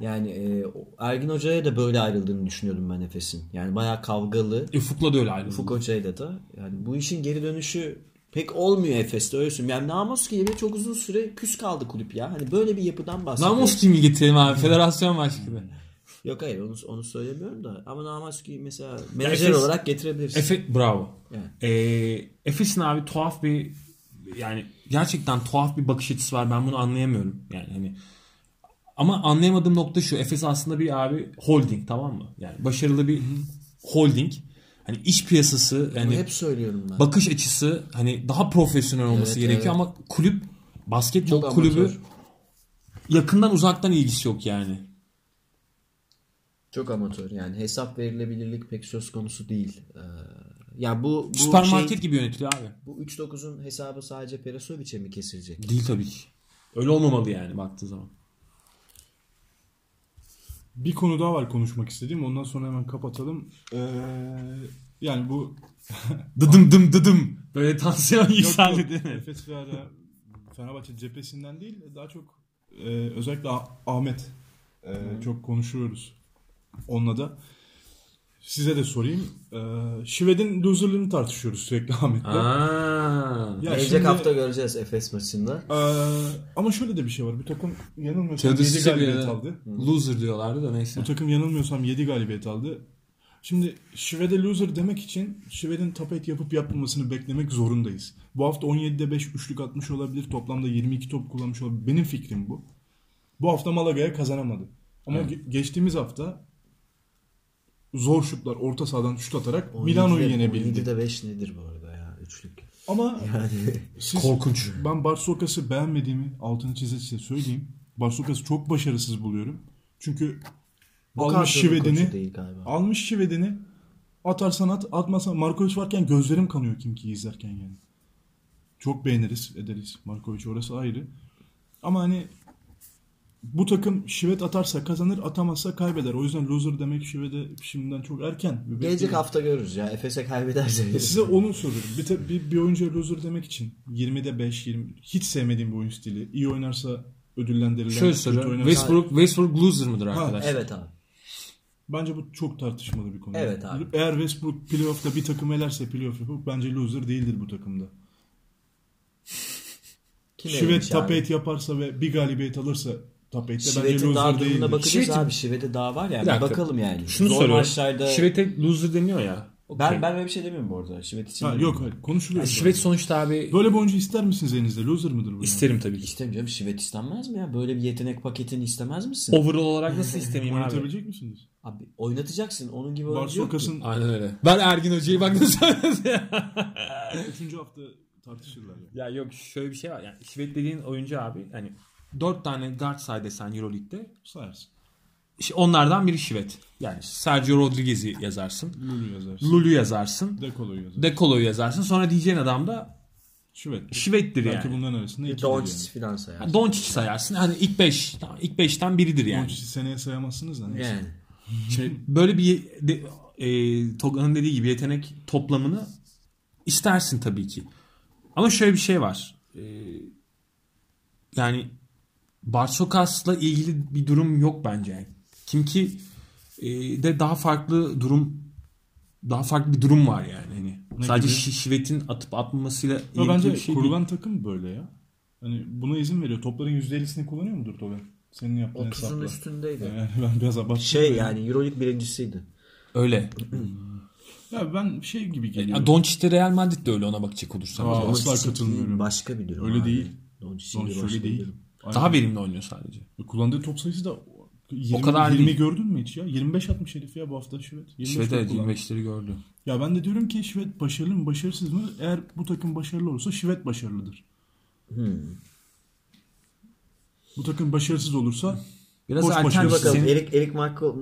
B: Yani e, Ergin Hoca'ya da böyle ayrıldığını düşünüyordum ben Efes'in. Yani bayağı kavgalı.
C: E, Ufuk'la da öyle ayrıldı.
B: Ufuk Hoca'yla da. Yani bu işin geri dönüşü Pek olmuyor Efes'te öyle söyleyeyim. Yani Namoski ile çok uzun süre küs kaldı kulüp ya. Hani böyle bir yapıdan bahsediyoruz.
C: Namus kimi getirelim abi? Federasyon başkanı.
B: Yok hayır onu, onu söylemiyorum da. Ama Namoski mesela menajer
C: Efes-
B: olarak getirebilirsin.
C: Efe bravo.
B: Yani.
C: Ee, Efes'in abi tuhaf bir yani gerçekten tuhaf bir bakış açısı var. Ben bunu anlayamıyorum. Yani hani ama anlayamadığım nokta şu. Efes aslında bir abi holding tamam mı? Yani başarılı bir holding. Hani iş piyasası
B: Bunu
C: yani
B: hep söylüyorum ben.
C: bakış açısı hani daha profesyonel olması
B: Evet,
C: gerekiyor
B: evet.
C: ama kulüp basketbol
B: Çok
C: kulübü
B: amatör.
C: yakından uzaktan ilgisi yok yani.
B: Çok amatör yani hesap verilebilirlik pek söz konusu değil. Ee, ya bu bu
C: Süpermarket
B: şey,
C: gibi yönetiliyor abi.
B: bu 3-9'un hesabı sadece Perasovic'e mi kesilecek?
C: Değil tabii ki. Öyle olmamalı yani baktığı zaman.
A: Bir konu daha var konuşmak istediğim. Ondan sonra hemen kapatalım. Ee, yani bu
C: Dıdım dım dıdım. Böyle tansiyon yükseldi değil mi?
A: Efes ve ara Fenerbahçe cephesinden değil daha çok e, özellikle Ah- Ahmet e, çok konuşuyoruz onunla da. Size de sorayım. E, Şived'in loserlığını tartışıyoruz sürekli Ahmet'le.
C: Aa.
A: Ya
B: Gelecek
A: şimdi-
B: hafta göreceğiz Efes maçında.
A: E, ama şöyle de bir şey var. Bir takım yanılmıyorsam 7
C: Teodosic
A: galibiyet aldı.
C: loser diyorlardı da neyse.
A: Bu takım yanılmıyorsam 7 galibiyet aldı. Şimdi Şived'e loser demek için Şived'in 8 yapıp yapmamasını beklemek zorundayız. Bu hafta 17'de 5 üçlük atmış olabilir. Toplamda 22 top kullanmış olabilir. Benim fikrim bu. Bu hafta Malaga'ya kazanamadı. Ama ge- geçtiğimiz hafta zor şutlar orta sahadan şut atarak Milano'yu
B: 17'de
A: yenebildi.
B: 17'de 5 nedir bu arada ya üçlük.
A: Ama
B: Yani
A: siz,
C: Korkunç.
A: ben Barsokas'ı beğenmediğimi altını çize çize söyleyeyim. Barsokas'ı çok başarısız buluyorum. Çünkü
B: bu
A: almış Şived'ini. Almış Şived'ini atarsan at atmasan Markovic varken gözlerim kanıyor kim ki izlerken yani. Çok beğeniriz ederiz Markovic orası ayrı. Ama hani bu takım Şivet atarsa kazanır atamazsa kaybeder. O yüzden loser demek Şivet'e şimdiden çok erken.
B: Gelecek
A: bekleyin.
B: hafta görürüz ya. Efes'e kaybederse.
A: Size onu soruyorum. Bir, te- bir, bir oyuncuya loser demek için 20'de 5, 20 hiç sevmediğim bir oyun stili. İyi oynarsa ödüllendirilen.
C: Şöyle
A: kötü
C: soruyorum.
A: oynarsa-
C: Westbrook, Westbrook loser mıdır arkadaşlar?
B: Evet abi.
A: Bence bu çok tartışmalı bir konu.
B: Evet abi.
A: Eğer Westbrook playoff'ta bir takım elerse playoff yapıp bence loser değildir bu takımda.
B: Kim
A: Şivet top
B: abi?
A: 8 yaparsa ve bir galibiyet alırsa top 8'te bence
B: Şivet'in daha
A: loser
B: durumuna bakacağız
C: Şivet'in-
B: abi. Şivet'e daha var ya.
C: Bir dakika.
B: bakalım yani.
C: Şunu
B: Zor
C: soruyorum.
B: maçlarda...
C: Şivet'e loser deniyor ya.
B: Ben, ben öyle bir şey demiyorum bu arada. Şivet için.
A: Ha,
B: demiyorum.
A: yok hayır konuşuluyor.
C: Yani Şivet sonuçta abi
A: Böyle bir oyuncu ister misiniz elinizde? Loser mıdır bu? yani?
C: isterim tabii ki.
B: İstemiyorum. Şivet istenmez mi ya? Böyle bir yetenek paketini istemez misin?
C: Overall olarak nasıl istemeyeyim abi?
A: Oynatabilecek misiniz?
B: Abi oynatacaksın. Onun gibi oyuncu yok ki.
A: Barsokas'ın
C: Aynen öyle. Ben Ergin Hoca'yı bak nasıl söyledi ya.
A: 3. hafta tartışırlar. ya.
C: Ya yok şöyle bir şey var. Yani Şivet dediğin oyuncu abi hani 4 tane guard say desen Euroleague'de
A: Sayarsın.
C: işte onlardan biri Şivet. Yani Sergio Rodriguez'i yazarsın.
A: Lulu yazarsın.
C: Lulu yazarsın.
A: Dekolo'yu yazarsın.
C: Dekolo'yu yazarsın. Sonra diyeceğin adam da
A: Şivet.
C: Şivet'tir
A: Belki
C: yani.
A: bunların arasında ikidir
B: Doncic
A: yani.
B: falan sayar.
C: Yani Doncic sayarsın. Hani ilk 5 tamam, ilk 5'ten biridir yani.
A: Doncic'i seneye sayamazsınız da neyse.
B: Yani.
C: Şimdi böyle bir de, e, Toga'nın dediği gibi yetenek toplamını istersin tabii ki. Ama şöyle bir şey var. E, yani Barsokas'la ilgili bir durum yok bence. Yani. Kim ki e, de daha farklı durum daha farklı bir durum var yani. Hani
A: Ne
C: sadece
A: gibi?
C: Şi- Şivet'in atıp atmamasıyla ilgili
A: bence
C: bir şey
A: kurulan takım böyle ya. Hani buna izin veriyor. Topların %50'sini kullanıyor mudur Toga? Senin yaptığın
B: 30'un
A: hesapla.
B: üstündeydi.
A: Yani ben biraz abarttım.
B: Şey yani Euroleague birincisiydi.
C: değil. Öyle.
A: Ya ben şey gibi geliyor.
C: Ya Doncic de Real Madrid de öyle ona bakacak olursan.
A: Aa, asla katılmıyorum.
B: Başka bir durum
A: Öyle
B: abi.
A: değil.
B: Doncic'in
A: Doncic öyle
B: başka
A: değil. Aynen.
C: Daha verimli oynuyor sadece.
A: Kullandığı top sayısı da 20,
C: kadar
A: 20
C: değil.
A: gördün mü hiç ya? 25 atmış herif ya bu hafta Şivet. 25
C: Şivet evet
A: kullandı.
C: 25'leri gördü.
A: Ya ben de diyorum ki Şivet başarılı mı başarısız mı? Eğer bu takım başarılı olursa Şivet başarılıdır.
B: Hmm.
A: Bu takım başarısız olursa
C: Biraz
A: Boş boş
B: Bakalım
C: senin,
B: Erik Erik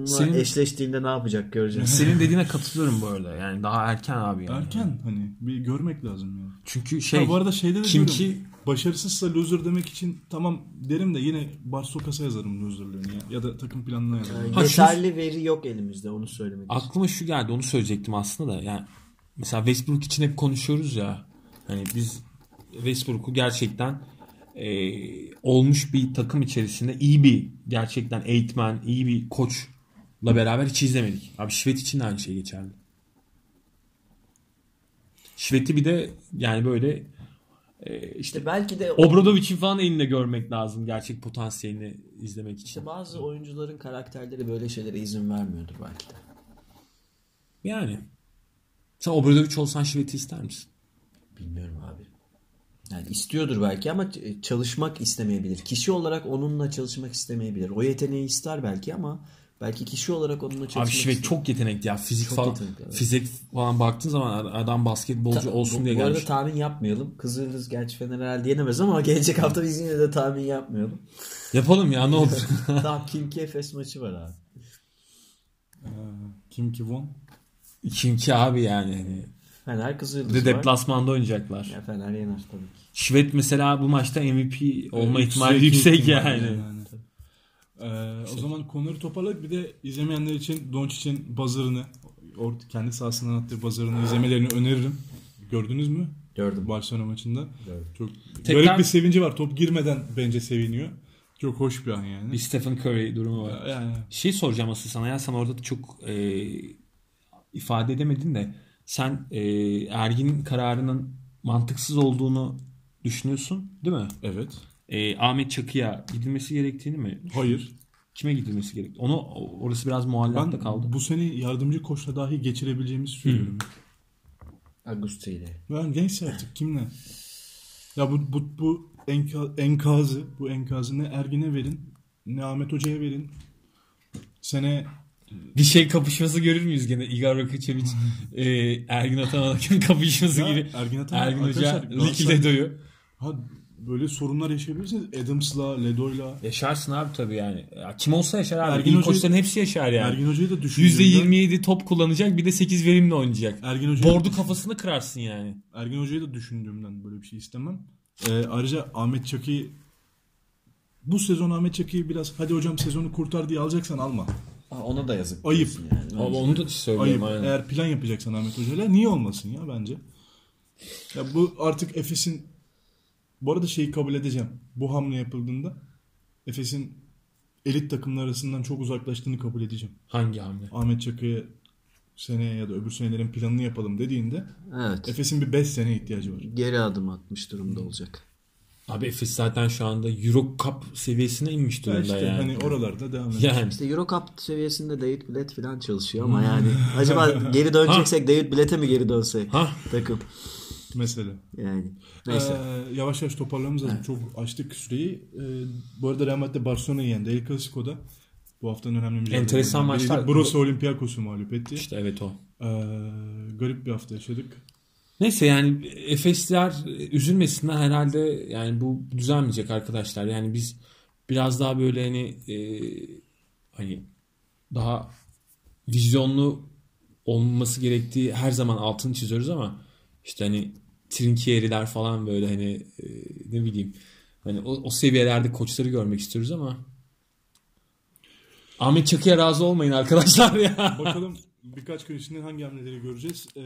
C: Senin-
B: eşleştiğinde ne yapacak göreceğiz.
C: senin dediğine katılıyorum bu arada. Yani daha erken abi yani.
A: erken hani bir görmek lazım yani.
C: Çünkü
A: Şey,
C: şey
A: bu arada şeyde de
C: kim
A: diyorum,
C: ki
A: başarısızsa loser demek için tamam derim de yine Barsokas'a yazarım loserlığını ya. Ya da takım planına yazarım.
C: Ha,
B: Yeterli veri yok elimizde onu söylemek istiyorum.
C: aklıma şu geldi onu söyleyecektim aslında da. Yani mesela Westbrook için hep konuşuyoruz ya. Hani biz Westbrook'u gerçekten e, olmuş bir takım içerisinde iyi bir gerçekten eğitmen, iyi bir koçla beraber hiç izlemedik. Abi Şivet için de aynı şey geçerli. Şivet'i bir de yani böyle e, işte
B: İşte belki de
C: Obradovic'in falan elinde görmek lazım gerçek potansiyelini izlemek için.
B: işte bazı oyuncuların karakterleri böyle şeylere izin vermiyordur belki de.
C: Yani. Sen Obradovic olsan Şivet'i ister misin?
B: Bilmiyorum abi. Yani istiyordur belki ama çalışmak istemeyebilir. Kişi olarak onunla çalışmak istemeyebilir. O yeteneği ister belki ama belki kişi olarak onunla çalışmak
C: Abi Şivet
B: istemez.
C: çok yetenekli ya. Fizik
B: Çok
C: falan.
B: yetenekli, evet.
C: Fizik falan baktığın zaman adam basketbolcu
B: Ta-
C: olsun
B: bu,
C: diye
B: bu
C: gelmiş.
B: arada tahmin yapmayalım. Kızıldız gerçi Fener herhalde yenemez ama gelecek hafta biz yine de tahmin yapmayalım.
C: Yapalım ya ne olur.
B: Tamam Kimki Efes maçı var abi.
A: Ee, Kim Ki Won.
C: Kim ki abi yani. Hani
B: Fener
C: Bir
B: Kızıldız
C: de
B: var.
C: deplasmanda oynayacaklar.
B: Ya Fener yener tabii ki.
C: Şivet mesela bu maçta MVP olma
A: Ee,
C: ihtimali yüksek
A: ihtimal
C: yani.
A: Ee, o zaman konuları toparladık. Bir de izlemeyenler için Doncic'in buzzer'ını or- kendi sahasından attığı buzzer'ını izlemelerini öneririm. Gördünüz mü?
B: Gördüm.
A: Barcelona maçında.
B: Gördüm.
A: Çok
C: Tekrar-
A: garip bir sevinci var. Top girmeden bence seviniyor. Çok hoş bir an yani.
C: Bir Stephen Curry durumu var.
A: Yani
C: Şey soracağım asıl sana ya sen orada da çok e, ifade edemedin de sen e, Ergin'in kararının mantıksız olduğunu düşünüyorsun değil mi?
A: evet.
C: E, Ahmet Çakı'ya gidilmesi gerektiğini mi?
A: Hayır.
C: Kime gidilmesi gerek? Onu orası biraz muallakta
A: Ben
C: kaldı.
A: bu sene yardımcı koçla dahi geçirebileceğimizi söylüyorum.
B: Augusto ile.
A: Ben neyse artık kimle? Ya bu bu bu enka, enkazı, bu enkazı ne Ergin'e verin, ne Ahmet Hoca'ya verin. Sene
C: Bir şey kapışması görür müyüz gene? Igor Rakicevic e, Ergin Ataman'ın kapışması
A: Ya,
C: gibi.
A: Ergin Ataman
C: Ergin Hoca
A: Galatasaray-
C: Ledo'yu.
A: Ha böyle sorunlar yaşayabilirsiniz. Adams'la, Ledo'yla.
C: Yaşarsın abi tabii yani. Ya kim olsa yaşar abi.
A: Ergin
C: İyi
A: Hoca'yı-
C: koçların hepsi yaşar yani.
A: Ergin Hoca'yı da düşündüğümde
C: %27 top kullanacak bir de 8 verimle oynayacak.
A: Ergin Hoca'yı
C: Bordu kafasını kırarsın yani.
A: Ergin Hoca'yı da düşündüğümden böyle bir şey istemem. Ee, ayrıca Ahmet Çakı'yı bu sezon Ahmet Çakı'yı biraz hadi hocam sezonu kurtar diye alacaksan alma.
B: Aa, ona da yazık.
A: Ayıp.
B: Yani.
C: Abi onu da söylüyorum
A: Ayıp.
C: aynen.
A: Eğer plan yapacaksan Ahmet Hoca'yla niye olmasın ya bence. Ya bu artık Efes'in bu arada şeyi kabul edeceğim. Bu hamle yapıldığında Efes'in elit takımlar arasından çok uzaklaştığını kabul edeceğim.
C: Hangi hamle?
A: Ahmet Çakı'ya seneye ya da öbür senelerin planını yapalım dediğinde
B: Evet.
A: Efes'in bir 5 sene ihtiyacı var.
B: Geri adım atmış durumda olacak.
C: Abi Efes zaten şu anda Euro Cup seviyesine inmiş
A: Ya
C: durumda
A: işte
C: yani.
A: hani oralarda devam ediyor.
C: yani.
B: İşte Euro Cup seviyesinde David Blatt falan çalışıyor ama yani acaba geri döneceksek David Blatt'e mi geri dönsek
C: Ha
B: takım
A: Mesela.
B: yani neyse.
A: Ee, yavaş yavaş toparlamamız lazım. Çok açtık süreyi. Ee, bu arada Real Madrid Barcelona'yı yendi. El Clasico'da. Bu haftanın önemli mücadelelerinden
C: Enteresan maçlar.
A: Burası Olympiakos'u mağlup etti.
C: işte evet o.
A: Ee, garip bir hafta yaşadık.
C: Neyse yani Efesliler üzülmesinler herhalde yani bu düzelmeyecek arkadaşlar. Yani biz biraz daha böyle hani e, hani daha vizyonlu olması gerektiği her zaman altını çiziyoruz ama işte hani Trinkieri'ler falan böyle hani e, ne bileyim hani o, o seviyelerde koçları görmek istiyoruz ama Ahmet Çakı'ya razı olmayın arkadaşlar ya.
A: Bakalım birkaç gün içinde hangi hamleleri göreceğiz. Ee,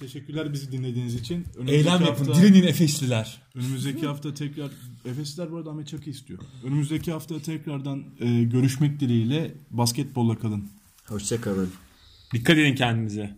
A: teşekkürler bizi dinlediğiniz için. Önümüzdeki
C: Eylem yapın.
A: hafta-
C: Direnin Efesliler.
A: Önümüzdeki hafta tekrar Efesliler bu arada Ahmet Çakı istiyor. Önümüzdeki hafta tekrardan e, görüşmek dileğiyle basketbolla kalın.
B: Hoşçakalın.
C: Dikkat edin kendinize.